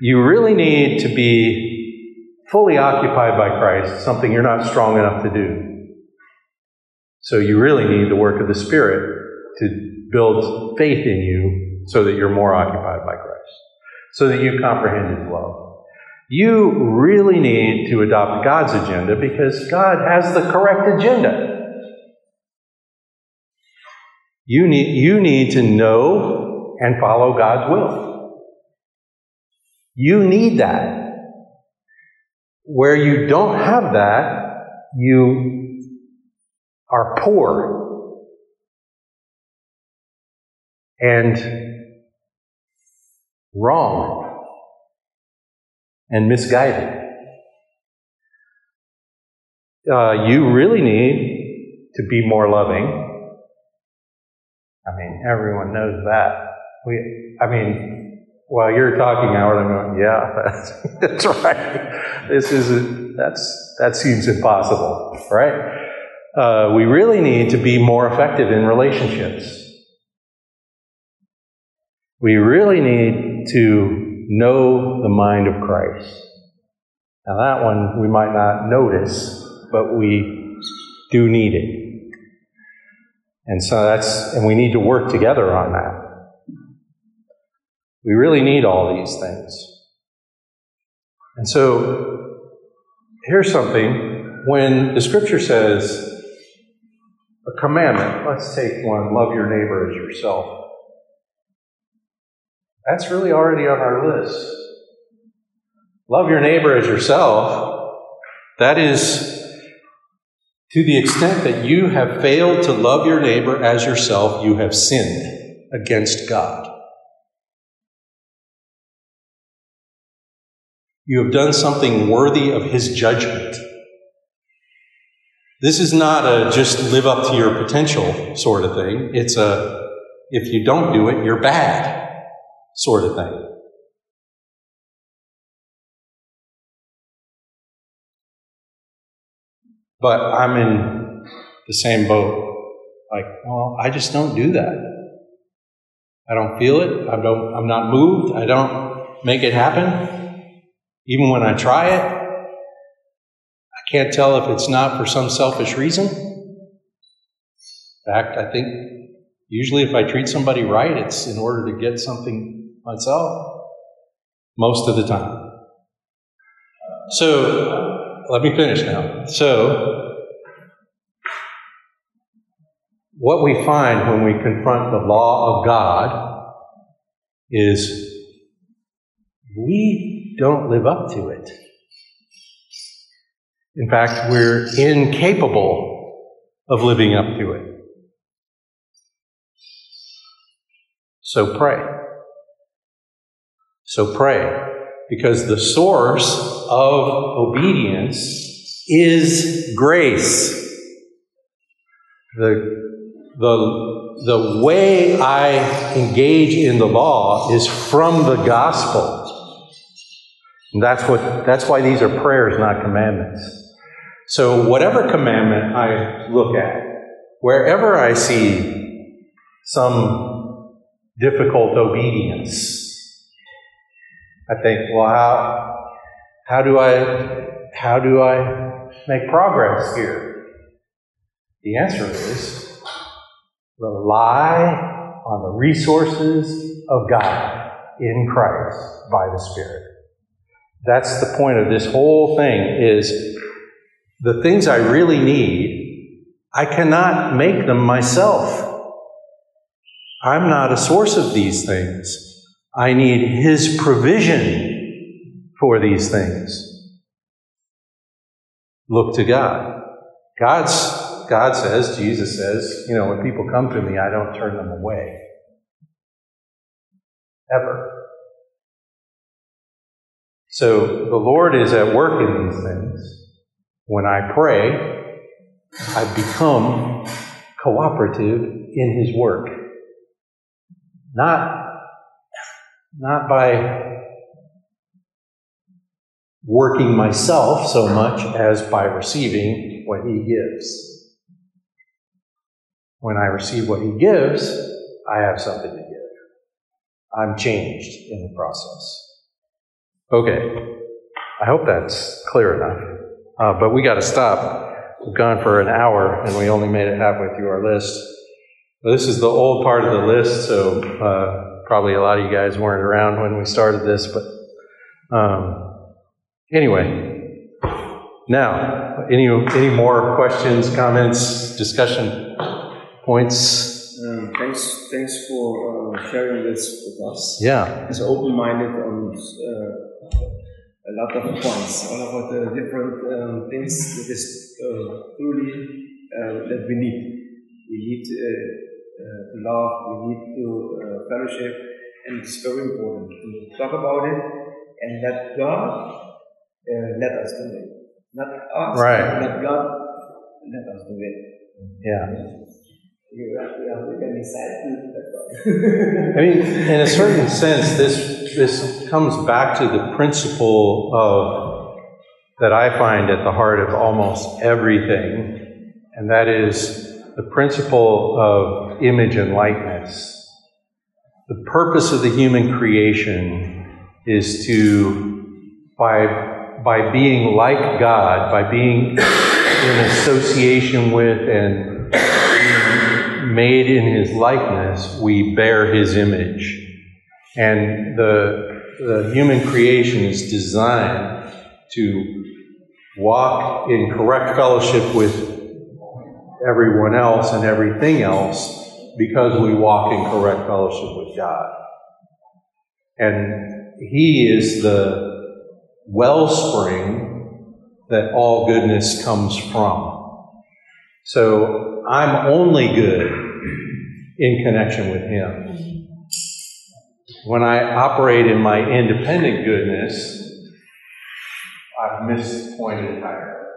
Speaker 1: You really need to be fully occupied by Christ, something you're not strong enough to do. So you really need the work of the Spirit to build faith in you so that you're more occupied by Christ, so that you comprehend His love. You really need to adopt God's agenda because God has the correct agenda. You need, you need to know and follow God's will. You need that. Where you don't have that, you are poor and wrong and misguided. Uh, you really need to be more loving. I mean, everyone knows that. We, I mean, while you're talking, Howard, I'm going, yeah, that's, that's right. This is that's that seems impossible, right? Uh, we really need to be more effective in relationships. We really need to know the mind of Christ. Now, that one we might not notice, but we do need it. And so that's, and we need to work together on that. We really need all these things. And so, here's something. When the scripture says, a commandment, let's take one love your neighbor as yourself. That's really already on our list. Love your neighbor as yourself. That is to the extent that you have failed to love your neighbor as yourself, you have sinned against God. You have done something worthy of his judgment. This is not a just live up to your potential sort of thing. It's a if you don't do it, you're bad sort of thing. But I'm in the same boat. Like, well, I just don't do that. I don't feel it. I don't, I'm not moved. I don't make it happen. Even when I try it, I can't tell if it's not for some selfish reason. In fact, I think usually if I treat somebody right, it's in order to get something myself. Most of the time. So, let me finish now. So, what we find when we confront the law of God is we don't live up to it. In fact, we're incapable of living up to it. So pray. So pray. Because the source of obedience is grace. The, the, the way I engage in the law is from the gospel. And that's what that's why these are prayers, not commandments. So whatever commandment I look at, wherever I see some difficult obedience, I think, well, how, how do I, how do I make progress here? The answer is rely on the resources of God in Christ by the Spirit. That's the point of this whole thing is the things I really need, I cannot make them myself. I'm not a source of these things. I need His provision for these things. Look to God. God's, God says, Jesus says, you know, when people come to me, I don't turn them away. Ever. So the Lord is at work in these things. When I pray, I become cooperative in His work. Not, not by working myself so much as by receiving what He gives. When I receive what He gives, I have something to give. I'm changed in the process. Okay, I hope that's clear enough. Uh, but we got to stop. We've gone for an hour and we only made it halfway through our list. this is the old part of the list, so uh, probably a lot of you guys weren't around when we started this. But um, anyway, now, any, any more questions, comments, discussion points?
Speaker 6: Um, thanks, thanks for uh, sharing this with us.
Speaker 1: Yeah.
Speaker 6: It's open-minded on uh, a lot of points, all about the different um, things that is uh, truly uh, that we need. We need uh, uh to love, we need to uh, fellowship, and it's very important to talk about it and let God uh, let us do it. Not us,
Speaker 1: right.
Speaker 6: let God let us do it.
Speaker 1: Yeah.
Speaker 6: You have, you have to get excited.
Speaker 1: I mean, in a certain sense, this this comes back to the principle of that I find at the heart of almost everything, and that is the principle of image and likeness. the purpose of the human creation is to, by, by being like God, by being in association with and made in his likeness, we bear his image. And the, the human creation is designed to walk in correct fellowship with everyone else and everything else because we walk in correct fellowship with God. And He is the wellspring that all goodness comes from. So I'm only good in connection with Him. When I operate in my independent goodness, I've missed the point entirely.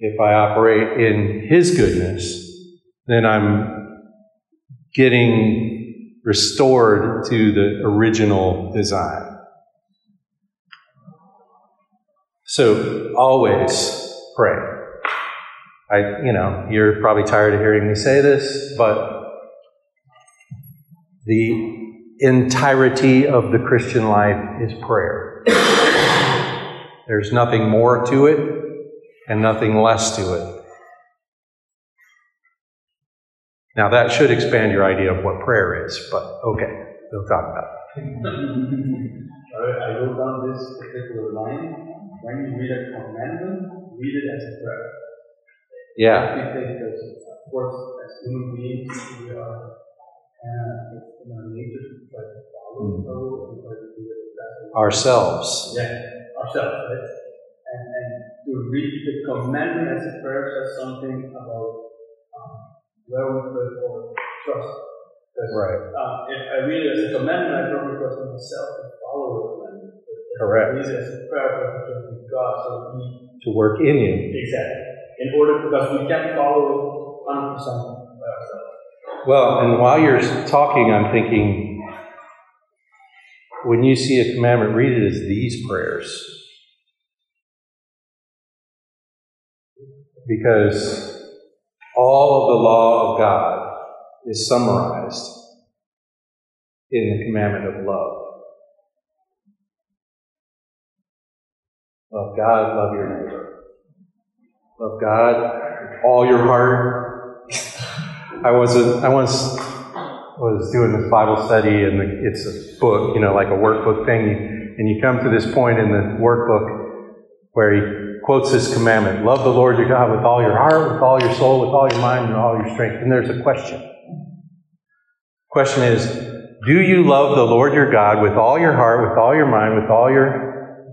Speaker 1: If I operate in His goodness, then I'm getting restored to the original design. So always pray. I, you know, you're probably tired of hearing me say this, but the entirety of the Christian life is prayer. There's nothing more to it and nothing less to it. Now, that should expand your idea of what prayer is, but okay, we'll talk about it.
Speaker 3: I wrote down this particular line. When you read a commandment, read it as a prayer.
Speaker 1: Yeah.
Speaker 3: Because, of course, as human beings, we are uh, in our nature to try to follow the rule and try to do it best.
Speaker 1: Ourselves.
Speaker 3: Yeah, ourselves, right? And, and to read the commandment as a prayer says something about um, where we put our trust.
Speaker 1: Right.
Speaker 3: Uh, if I read it as a commandment, I don't trust in myself to follow the commandment. If
Speaker 1: Correct.
Speaker 3: I read it as a prayer, I trust in God. So He
Speaker 1: To work in you.
Speaker 3: exactly in order because we can't follow 100 percent by ourselves.
Speaker 1: Well, and while you're talking, I'm thinking when you see a commandment, read it as these prayers. Because all of the law of God is summarized in the commandment of love. Love God, love your neighbor. Love God with all your heart. I was I once was doing this Bible study, and the, it's a book, you know, like a workbook thing. And you come to this point in the workbook where he quotes this commandment: "Love the Lord your God with all your heart, with all your soul, with all your mind, and all your strength." And there's a question. Question is, do you love the Lord your God with all your heart, with all your mind, with all your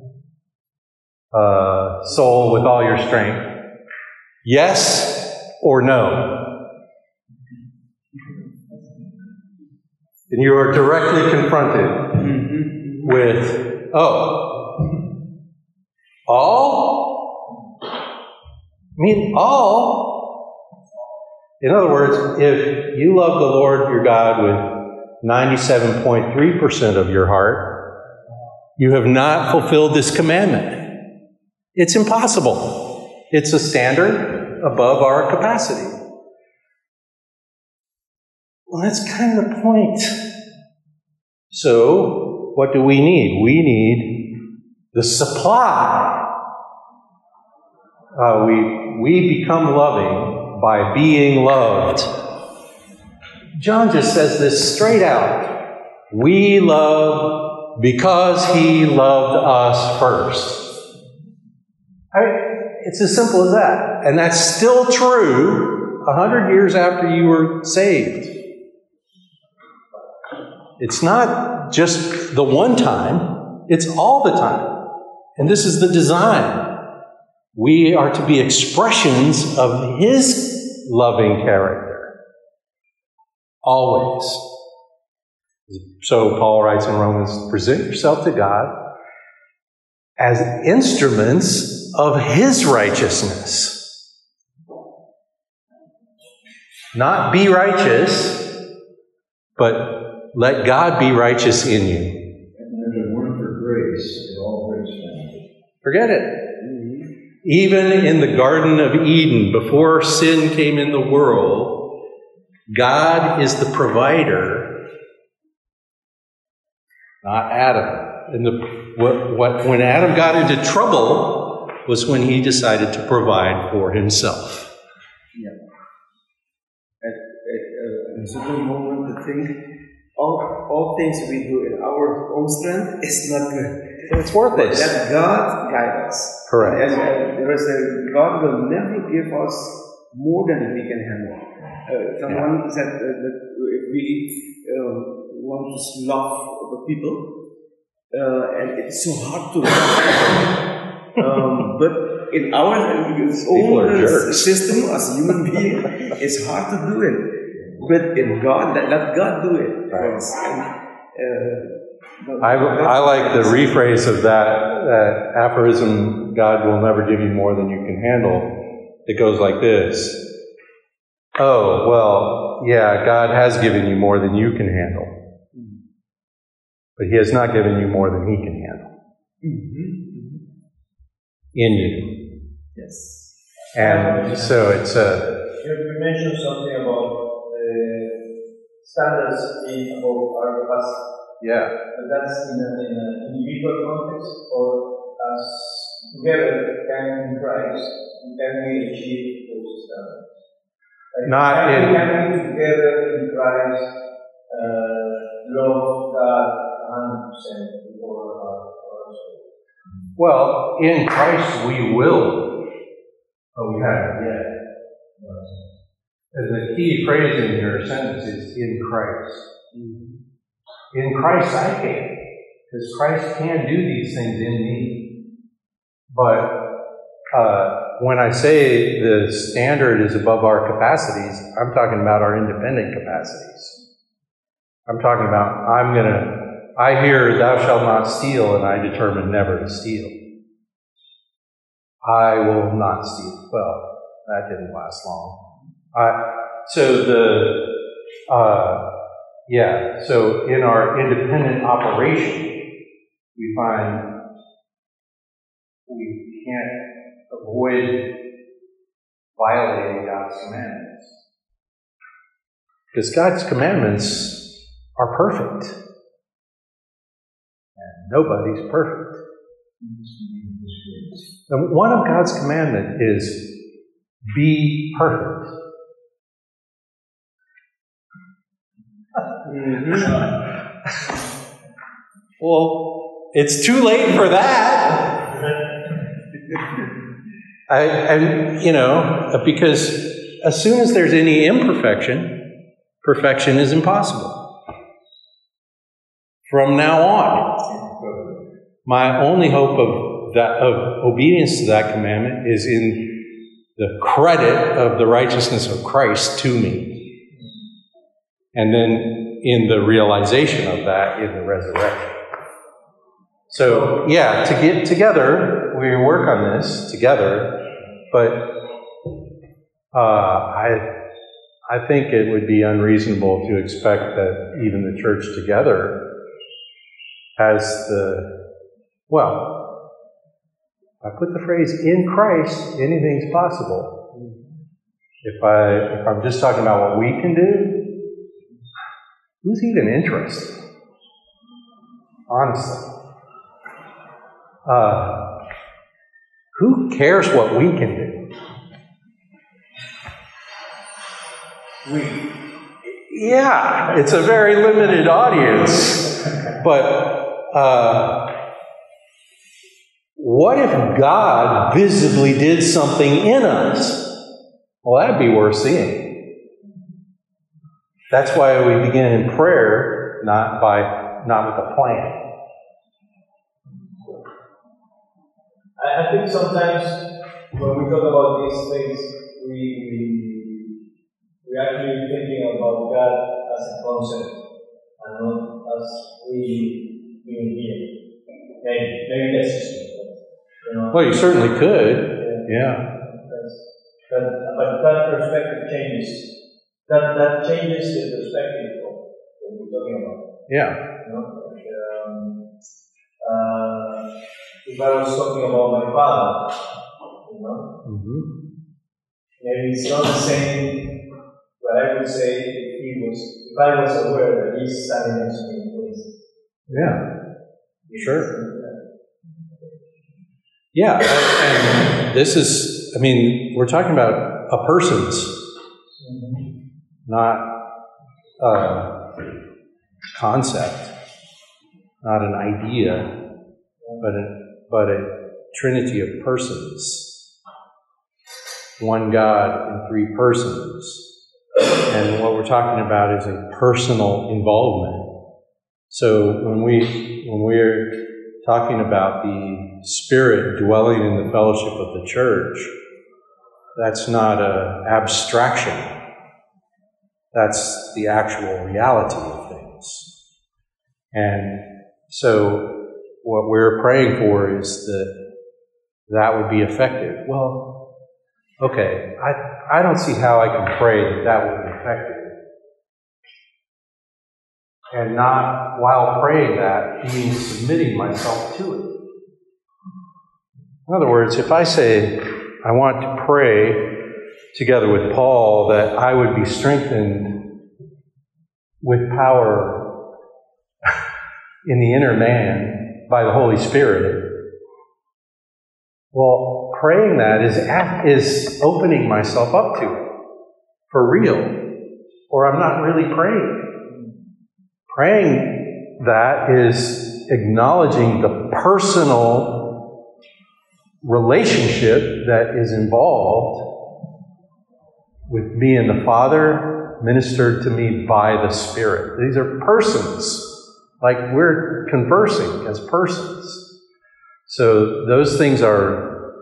Speaker 1: uh, soul, with all your strength? Yes or no? And you are directly confronted with, oh, all? I mean, all? In other words, if you love the Lord your God with 97.3% of your heart, you have not fulfilled this commandment. It's impossible. It's a standard above our capacity. Well, that's kind of the point. So, what do we need? We need the supply. Uh, we, we become loving by being loved. John just says this straight out. We love because he loved us first. I mean, it's as simple as that. And that's still true a hundred years after you were saved. It's not just the one time, it's all the time. And this is the design. We are to be expressions of His loving character. Always. So Paul writes in Romans present yourself to God as instruments of His righteousness. Not be righteous, but let God be righteous in you.
Speaker 5: And there's a word for grace, it all grace found.
Speaker 1: Forget it. Even in the Garden of Eden, before sin came in the world, God is the provider not Adam. And the, what, what, when Adam got into trouble was when he decided to provide for himself.
Speaker 6: At, at uh, a certain moment, the thing, all, all things we do in our own strength is not good.
Speaker 1: It's worthless.
Speaker 6: Let God guide us.
Speaker 1: Correct.
Speaker 6: And, and there is a God will never give us more than we can handle. Uh, someone said uh, that if we um, want to love the people, uh, and it's so hard to love um, but in our own system as human being, it's hard to do it. But in God, let, let God do it for us. And, uh,
Speaker 1: I, I like the rephrase of that, that aphorism, God will never give you more than you can handle. It goes like this. Oh, well, yeah, God has given you more than you can handle. But He has not given you more than He can handle in you.
Speaker 6: Yes.
Speaker 1: And so it's a,
Speaker 7: You, you mentioned something about standards being above our capacity.
Speaker 1: yeah.
Speaker 7: But that's in an in a individual context or as together can in Christ, can we achieve those standards? Like,
Speaker 1: Not
Speaker 7: can,
Speaker 1: in-
Speaker 7: Can we together in Christ uh, love God 100% before our, our soul?
Speaker 1: Well, in Christ we will. Oh, we haven't yet. The key phrase in your sentence is in Christ. In Christ I can, because Christ can do these things in me. But uh, when I say the standard is above our capacities, I'm talking about our independent capacities. I'm talking about I'm gonna. I hear thou shalt not steal, and I determine never to steal. I will not steal. Well, that didn't last long. I, so the, uh, yeah, so in our independent operation, we find we can't avoid violating God's commandments. Because God's commandments are perfect. And nobody's perfect. And one of God's commandments is be perfect. Mm-hmm. well, it's too late for that. I, and you know, because as soon as there's any imperfection, perfection is impossible. From now on, my only hope of that of obedience to that commandment is in the credit of the righteousness of Christ to me. And then in the realization of that in the resurrection. So, yeah, to get together, we work on this together, but uh, I, I think it would be unreasonable to expect that even the church together has the, well, I put the phrase in Christ, anything's possible. If I if I'm just talking about what we can do, who's even interested? Honestly. Uh, who cares what we can do?
Speaker 7: We,
Speaker 1: Yeah, it's a very limited audience. But uh, what if God visibly did something in us? Well, that'd be worth seeing. That's why we begin in prayer, not by not with a plan.
Speaker 7: I, think sometimes when we talk about these things, we, we, we actually thinking about God as a concept and not as we being here. Maybe, maybe that's just but, you know.
Speaker 1: Well, you certainly could.
Speaker 7: yeah,
Speaker 1: Yeah.
Speaker 7: that, but that perspective changes. That, that changes the perspective of what we're talking about.
Speaker 1: Yeah.
Speaker 7: You know, like, um, uh, if I was talking about my father, you know,
Speaker 1: hmm
Speaker 7: maybe it's not the same But I would say if he was, if I was aware that he's standing next to me.
Speaker 1: Yeah. Sure. Yeah, and, and this is, I mean, we're talking about a person's, not a concept, not an idea, but a, but a trinity of persons. One God in three persons. And what we're talking about is a personal involvement. So when we when we're talking about the Spirit dwelling in the fellowship of the church, that's not an abstraction. That's the actual reality of things. And so what we're praying for is that that would be effective. Well, okay, I, I don't see how I can pray that that would be effective. And not, while praying that, means submitting myself to it. In other words, if I say, I want to pray together with Paul that I would be strengthened with power in the inner man by the Holy Spirit, well, praying that is, is opening myself up to it for real, or I'm not really praying. Praying that is acknowledging the personal relationship that is involved with me and the Father, ministered to me by the Spirit. These are persons, like we're conversing as persons. So those things are,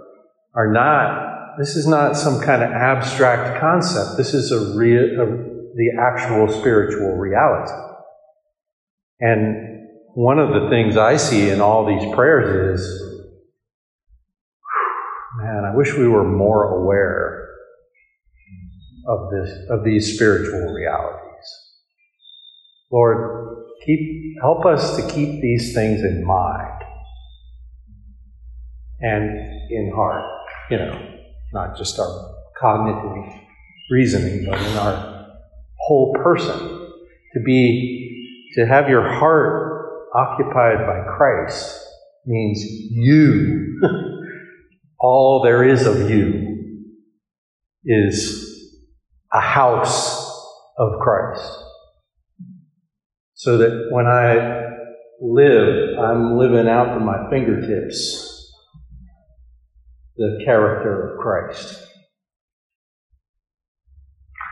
Speaker 1: are not, this is not some kind of abstract concept. This is a real, a, the actual spiritual reality. And one of the things I see in all these prayers is, man, I wish we were more aware of this, of these spiritual realities. Lord, keep, help us to keep these things in mind and in heart, you know, not just our cognitive reasoning, but in our whole person. To be, to have your heart occupied by Christ means you, all there is of you, is a house of Christ. So that when I live, I'm living out from my fingertips the character of Christ.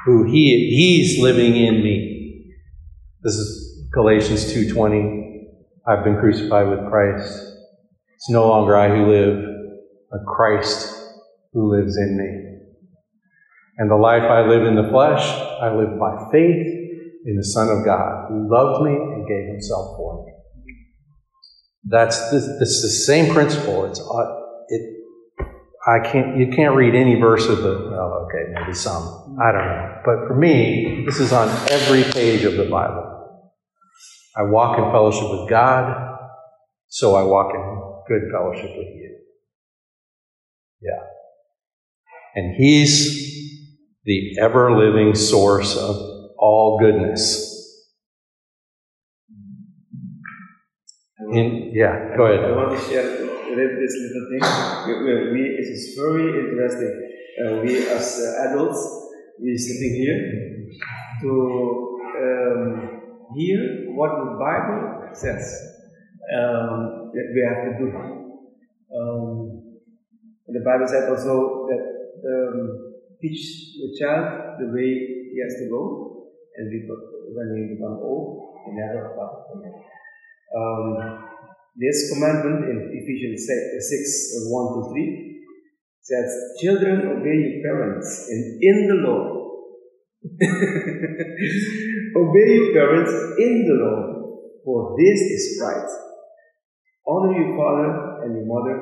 Speaker 1: Who he he's living in me. This is Galatians 2:20. I've been crucified with Christ. It's no longer I who live, but Christ who lives in me. And the life I live in the flesh, I live by faith in the Son of God, who loved me and gave himself for me. That's this is the same principle. It's uh, it I can't, you can't read any verse of the, well, okay, maybe some. I don't know. But for me, this is on every page of the Bible. I walk in fellowship with God, so I walk in good fellowship with you. Yeah. And He's the ever living source of all goodness. In, yeah, go ahead.
Speaker 6: I want to share this little thing. We, it is very interesting. Uh, we as uh, adults, we sitting here to um, hear what the Bible says um, that we have to do. Um, the Bible said also that um, teach the child the way he has to go, and when he become old, he never depart from it. Um, this commandment in Ephesians 6 1 to 3 says, Children, obey your parents in, in the Lord. obey your parents in the Lord, for this is right. Honor your father and your mother.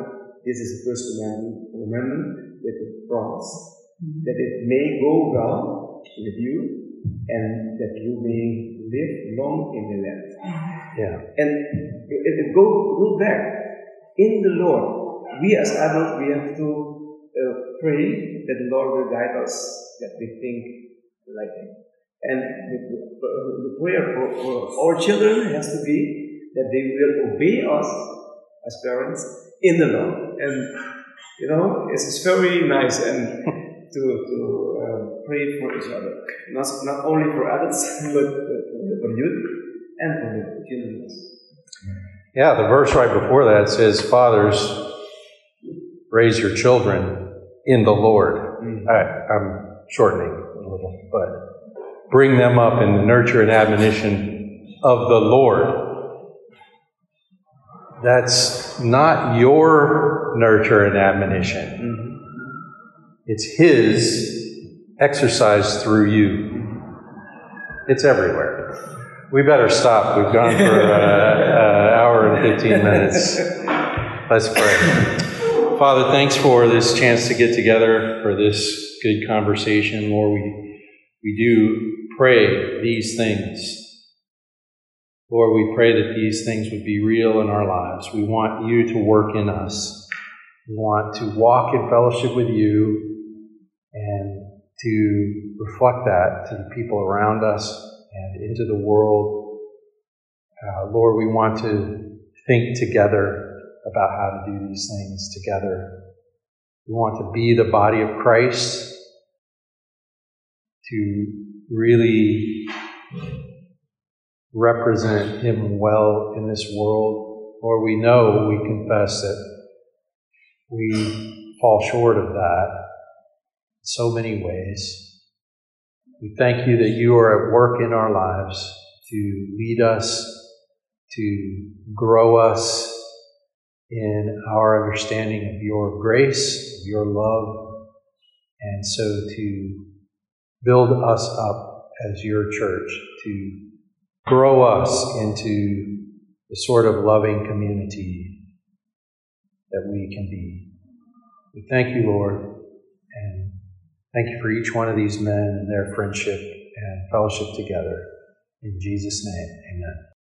Speaker 6: This is the first commandment, commandment with the promise that it may go well with you and that you may live long in the land.
Speaker 1: Yeah.
Speaker 6: And if it goes, goes back in the Lord, we as adults, we have to uh, pray that the Lord will guide us, that we think like Him. And the, the prayer for, for our children has to be that they will obey us as parents in the Lord. And you know, it's, it's very nice and to to um, pray for each other, not not only for adults, but for, youth and for the children.
Speaker 1: Yeah, the verse right before that says, Fathers, raise your children in the Lord.
Speaker 6: Mm.
Speaker 1: I, I'm shortening a little, but bring them up in the nurture and admonition of the Lord. That's not your nurture and admonition.
Speaker 6: Mhm.
Speaker 1: It's His exercise through you. It's everywhere. We better stop. We've gone for uh, an hour and 15 minutes. Let's pray. Father, thanks for this chance to get together for this good conversation. Lord, we, we do pray these things. Lord, we pray that these things would be real in our lives. We want you to work in us. We want to walk in fellowship with you to reflect that to the people around us and into the world. Uh, Lord, we want to think together about how to do these things together. We want to be the body of Christ, to really represent Him well in this world. Lord, we know, we confess that we fall short of that so many ways. We thank you that you are at work in our lives to lead us, to grow us in our understanding of your grace, your love, and so to build us up as your church, to grow us into the sort of loving community that we can be. We thank you, Lord, thank you for each one of these men and their friendship and fellowship together. In Jesus' name, amen.